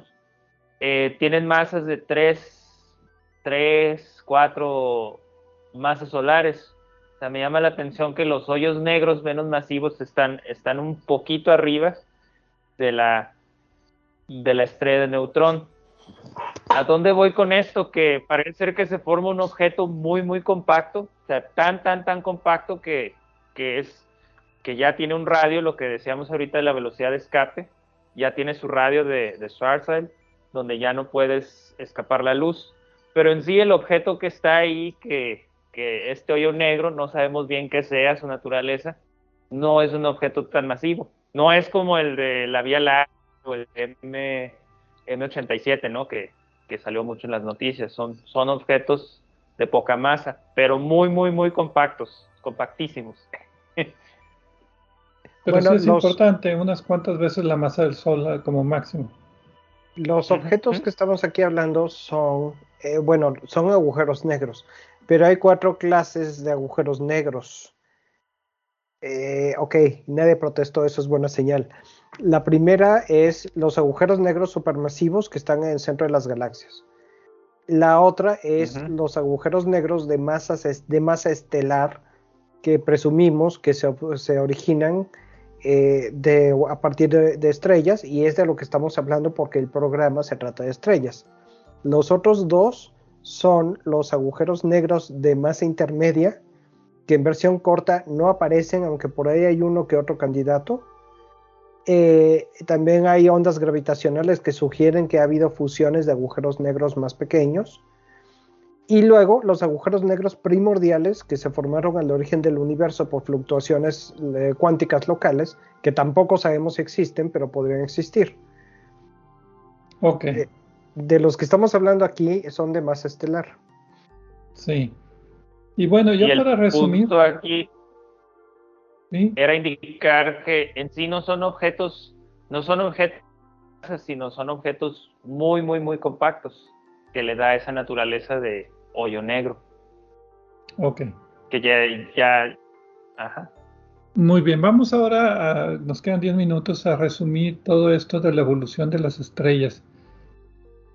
Tienen masas de 3, 3, 4 masas solares. Me llama la atención que los hoyos negros menos masivos están, están un poquito arriba de la, de la estrella de neutrón. ¿A dónde voy con esto? Que parece ser que se forma un objeto muy, muy compacto, tan, tan, tan compacto que, es, que ya tiene un radio, lo que decíamos ahorita de la velocidad de escape, ya tiene su radio de, de Schwarzschild, donde ya no puedes escapar la luz. Pero en sí el objeto que está ahí, que, que este hoyo negro, no sabemos bien qué sea su naturaleza, no es un objeto tan masivo. No es como el de la Vía Láctea o el M M87, ¿no? Que, salió mucho en las noticias. Son, son objetos de poca masa, pero muy, muy, muy compactos, compactísimos. Pero sí es importante, unas cuantas veces la masa del Sol ah, como máximo. Los objetos que estamos aquí hablando son, eh, bueno, son agujeros negros, pero hay cuatro clases de agujeros negros. Eh, ok, nadie protestó, eso es buena señal. La primera es los agujeros negros supermasivos que están en el centro de las galaxias. La otra es los agujeros negros de, de masa estelar que presumimos que se, originan eh, a partir de, estrellas y es de lo que estamos hablando porque el programa se trata de estrellas. Los otros dos son los agujeros negros de masa intermedia que en versión corta no aparecen, aunque por ahí hay uno que otro candidato eh, también hay ondas gravitacionales que sugieren que ha habido fusiones de agujeros negros más pequeños. Y luego los agujeros negros primordiales que se formaron al origen del universo por fluctuaciones eh, cuánticas locales, que tampoco sabemos si existen, pero podrían existir. Ok. Eh, de los que estamos hablando aquí son de masa estelar. Sí. Y bueno, ya para resumir. Aquí era indicar que en sí no son objetos, no son objetos, sino son objetos muy, muy, muy compactos, que le da esa naturaleza de hoyo negro. Ok. Que ya, ya, ajá. Muy bien, vamos ahora, a, nos quedan 10 minutos a resumir todo esto de la evolución de las estrellas.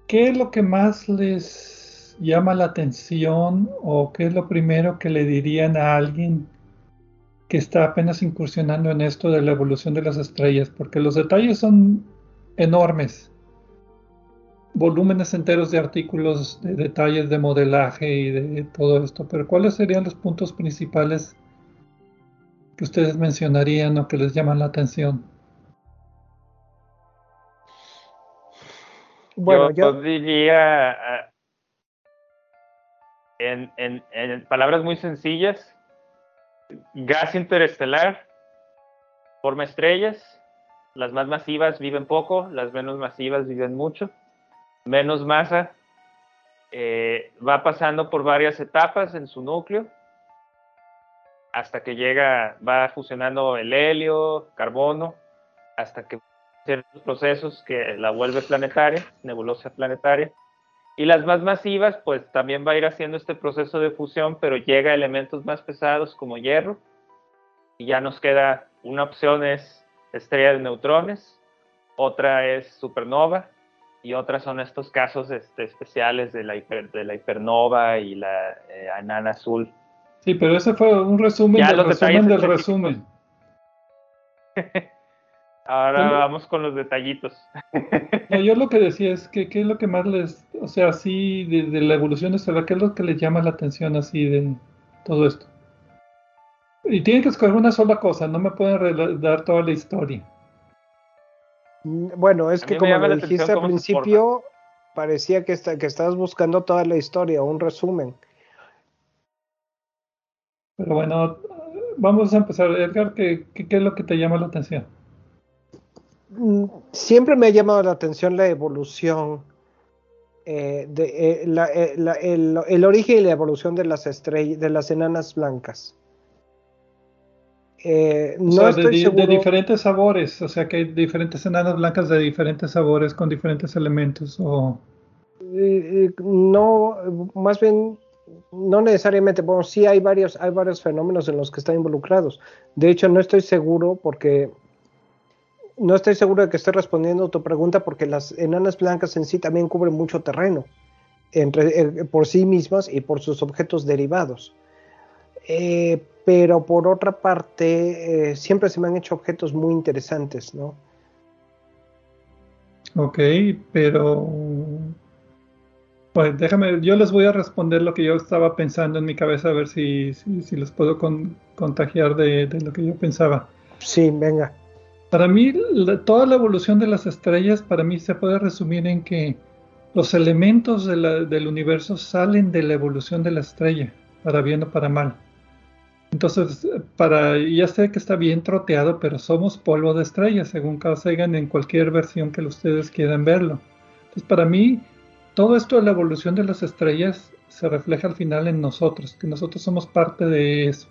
¿Qué es lo que más les llama la atención o qué es lo primero que le dirían a alguien que está apenas incursionando en esto de la evolución de las estrellas, porque los detalles son enormes. Volúmenes enteros de artículos, de detalles de modelaje y de todo esto, pero ¿cuáles serían los puntos principales que ustedes mencionarían o que les llaman la atención? Bueno, yo, diría, ah, en, en palabras muy sencillas, gas interestelar, forma estrellas, las más masivas viven poco, las menos masivas viven mucho, menos masa, eh, va pasando por varias etapas en su núcleo, hasta que llega, va fusionando el helio, carbono, hasta que ciertos procesos que la vuelve planetaria, nebulosa planetaria, y las más masivas, pues también va a ir haciendo este proceso de fusión, pero llega a elementos más pesados como hierro. Y ya nos queda una opción es estrella de neutrones, otra es supernova y otras son estos casos este, especiales de la, de la hipernova y la eh, enana azul. Sí, pero ese fue un resumen del resumen del resumen. Ahora vamos con los detallitos. yo lo que decía es que qué es lo que más les, o sea, así de, la evolución estelar, qué es lo que les llama la atención así de todo esto. Y tienen que escoger una sola cosa, no me pueden dar toda la historia. Mm, bueno, es que como lo dijiste al principio, parecía que, está, que estabas buscando toda la historia, un resumen. Pero bueno, vamos a empezar. Edgar, ¿qué, qué es lo que te llama la atención? Siempre me ha llamado la atención la evolución, eh, de, eh, eh, el, origen y la evolución de las estrellas, de las enanas blancas. no estoy de, de, diferentes sabores, o sea que hay diferentes enanas blancas de diferentes sabores con diferentes elementos. O... no, más bien no necesariamente, bueno, sí hay varios, hay varios fenómenos en los que están involucrados. De hecho, no estoy seguro porque no estoy seguro de que esté respondiendo a tu pregunta porque las enanas blancas en sí también cubren mucho terreno entre, eh, por sí mismas y por sus objetos derivados. Eh, pero por otra parte, eh, siempre se me han hecho objetos muy interesantes, ¿no? Ok, pero pues déjame, yo les voy a responder lo que yo estaba pensando en mi cabeza, a ver si, si, les puedo contagiar de, de, lo que yo pensaba. Sí, venga. Para mí, toda la evolución de las estrellas, para mí se puede resumir en que los elementos del universo salen de la evolución de la estrella, para bien o para mal. Entonces, para, ya sé que está bien troteado, pero somos polvo de estrellas, según Carl en cualquier versión que ustedes quieran verlo. Entonces, para mí, todo esto de la evolución de las estrellas se refleja al final en nosotros, que nosotros somos parte de eso.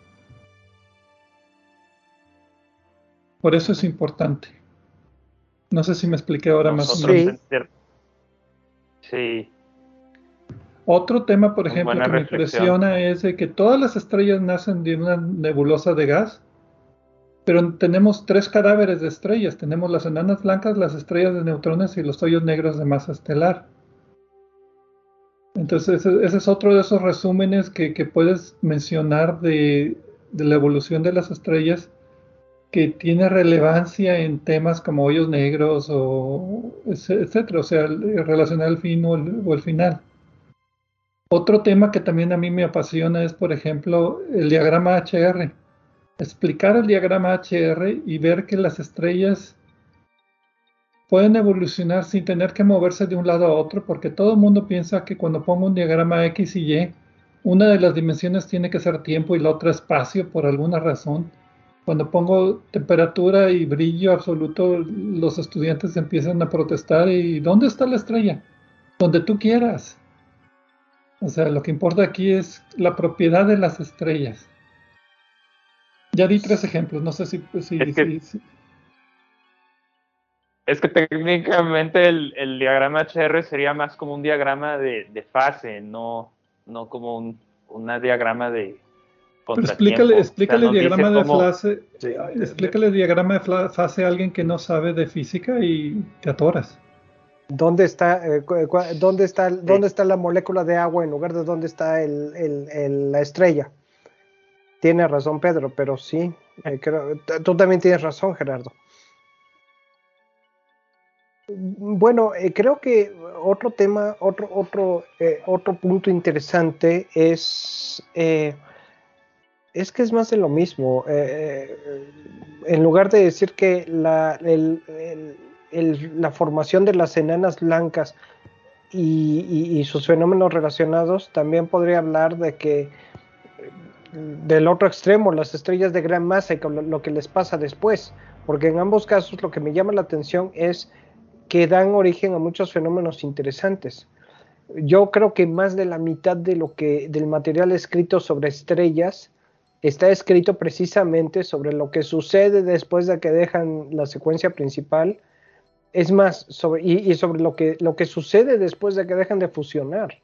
Por eso es importante. No sé si me expliqué ahora más o menos. Sí. Otro tema, por ejemplo, que me impresiona es de que todas las estrellas nacen de una nebulosa de gas, pero tenemos tres cadáveres de estrellas. Tenemos las enanas blancas, las estrellas de neutrones y los hoyos negros de masa estelar. Entonces, ese, es otro de esos resúmenes que, puedes mencionar de, de la evolución de las estrellas que tiene relevancia en temas como hoyos negros o etcétera, o sea, relacionar el fin o el, final. Otro tema que también a mí me apasiona es, por ejemplo, el diagrama HR. Explicar el diagrama HR y ver que las estrellas pueden evolucionar sin tener que moverse de un lado a otro, porque todo el mundo piensa que cuando pongo un diagrama X y Y, una de las dimensiones tiene que ser tiempo y la otra espacio por alguna razón cuando pongo temperatura y brillo absoluto, los estudiantes empiezan a protestar y ¿dónde está la estrella? Donde tú quieras. O sea, lo que importa aquí es la propiedad de las estrellas. Ya di tres ejemplos, no sé si... es, que, técnicamente el, diagrama HR sería más como un diagrama de, fase, no, no como un una diagrama de, explícale, explícale, el diagrama de fase, explícale el diagrama de fase a alguien que no sabe de física y te atoras. ¿Dónde está, eh, dónde está, dónde está la molécula de agua en lugar de dónde está el, la estrella? Tiene razón Pedro, pero sí. Eh, tú también tienes razón, Gerardo. Bueno, eh, creo que otro tema, otro, otro, eh, otro punto interesante es, es que es más de lo mismo. en lugar de decir que la, formación de las enanas blancas y, sus fenómenos relacionados, también podría hablar de que del otro extremo, las estrellas de gran masa y lo, que les pasa después, porque en ambos casos lo que me llama la atención es que dan origen a muchos fenómenos interesantes. Yo creo que más de la mitad de lo que del material escrito sobre estrellas está escrito precisamente sobre lo que sucede después de que dejan la secuencia principal es más, sobre, y, sobre lo que, lo que sucede después de que dejan de fusionar.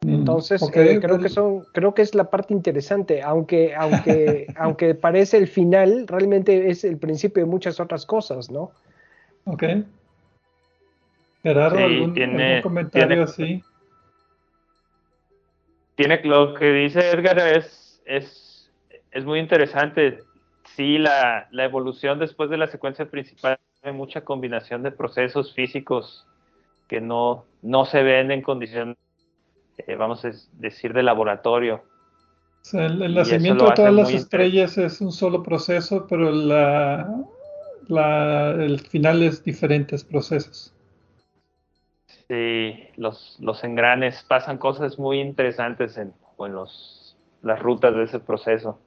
Mm, Entonces, eh, creo que son, creo que es la parte interesante, aunque, aunque, aunque parece el final, realmente es el principio de muchas otras cosas, ¿no? Ok. Gerardo, ¿algún, comentario así? Tiene lo que dice Edgar es, es, es muy interesante. Sí, la, la evolución después de la secuencia principal hay mucha combinación de procesos físicos que no, no se ven en condición, eh, vamos a decir, de laboratorio. el, nacimiento de todas las estrellas es un solo proceso, pero la, el final es diferentes procesos. Sí, los, los engranes pasan cosas muy interesantes en, en los, las rutas de ese proceso.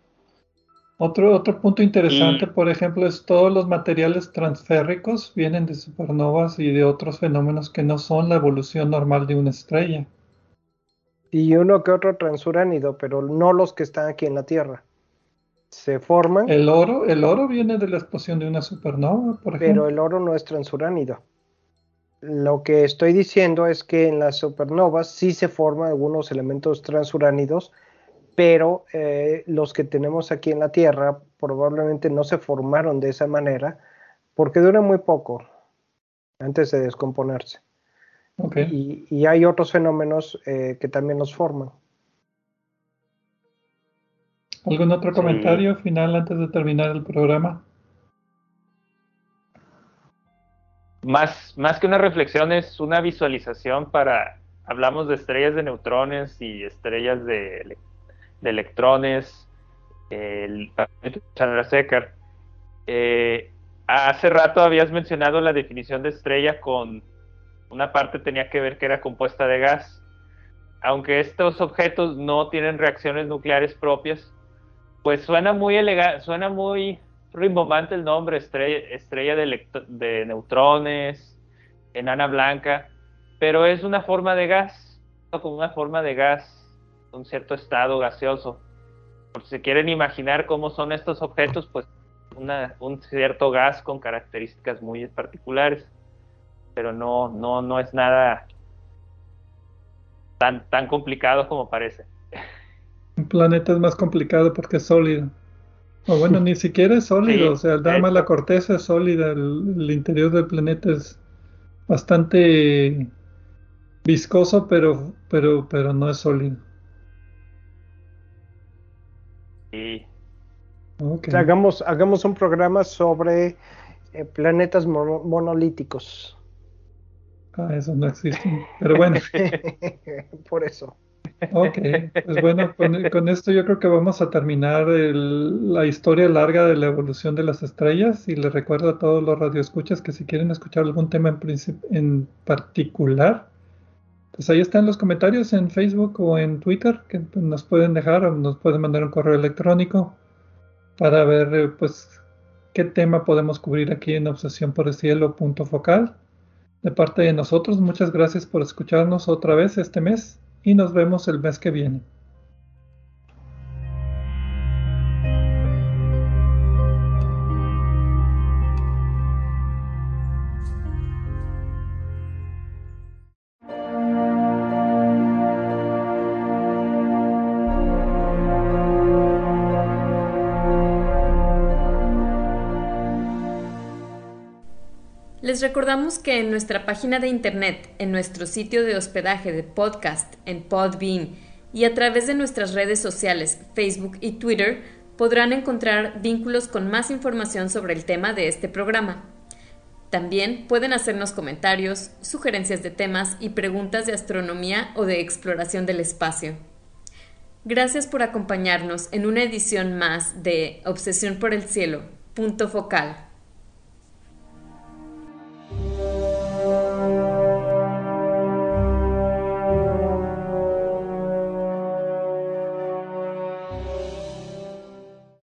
Otro, otro punto interesante, por ejemplo, es todos los materiales transférricos vienen de supernovas y de otros fenómenos que no son la evolución normal de una estrella. Y uno que otro transuránido, pero no los que están aquí en la Tierra. Se forman. El oro, el oro viene de la explosión de una supernova, por ejemplo. Pero el oro no es transuránido. Lo que estoy diciendo es que en las supernovas sí se forman algunos elementos transuránidos pero eh, los que tenemos aquí en la Tierra probablemente no se formaron de esa manera porque duran muy poco antes de descomponerse. Y, hay otros fenómenos eh, que también los forman. ¿Algún otro comentario final antes de terminar el programa? Más, más que una reflexión es una visualización para, hablamos de estrellas de neutrones y estrellas de de electrones, el Chandra eh, hace rato habías mencionado la definición de estrella con una parte tenía que ver que era compuesta de gas. Aunque estos objetos no tienen reacciones nucleares propias, pues suena muy elegante, suena muy rimbombante el nombre estrella, estrella de, de neutrones, enana blanca, pero es una forma de gas, como una forma de gas un cierto estado gaseoso. Por si quieren imaginar cómo son estos objetos, pues un cierto gas con características muy particulares, pero no, no, no es nada tan, tan complicado como parece. Un planeta es más complicado porque es sólido. O bueno, ni siquiera es sólido, o sea, el dama la corteza es sólida, el, interior del planeta es bastante viscoso, pero, pero, pero no es sólido. Hagamos, hagamos un programa sobre eh, planetas monolíticos. Ah, eso no existe. Pero bueno. Por eso. Ok, pues bueno, con, esto yo creo que vamos a terminar la historia larga de la evolución de las estrellas y les recuerdo a todos los radioescuchas que si quieren escuchar algún tema en, en particular, pues ahí están los comentarios en Facebook o en Twitter que nos pueden dejar o nos pueden mandar un correo electrónico para ver eh, pues qué tema podemos cubrir aquí en Obsesión por el Cielo punto focal. De parte de nosotros, muchas gracias por escucharnos otra vez este mes y nos vemos el mes que viene. Les recordamos que en nuestra página de internet, en nuestro sitio de hospedaje de podcast, en Podbean y a través de nuestras redes sociales, Facebook y Twitter, podrán encontrar vínculos con más información sobre el tema de este programa. También pueden hacernos comentarios, sugerencias de temas y preguntas de astronomía o de exploración del espacio. Gracias por acompañarnos en una edición más de Obsesión por el Cielo, punto focal.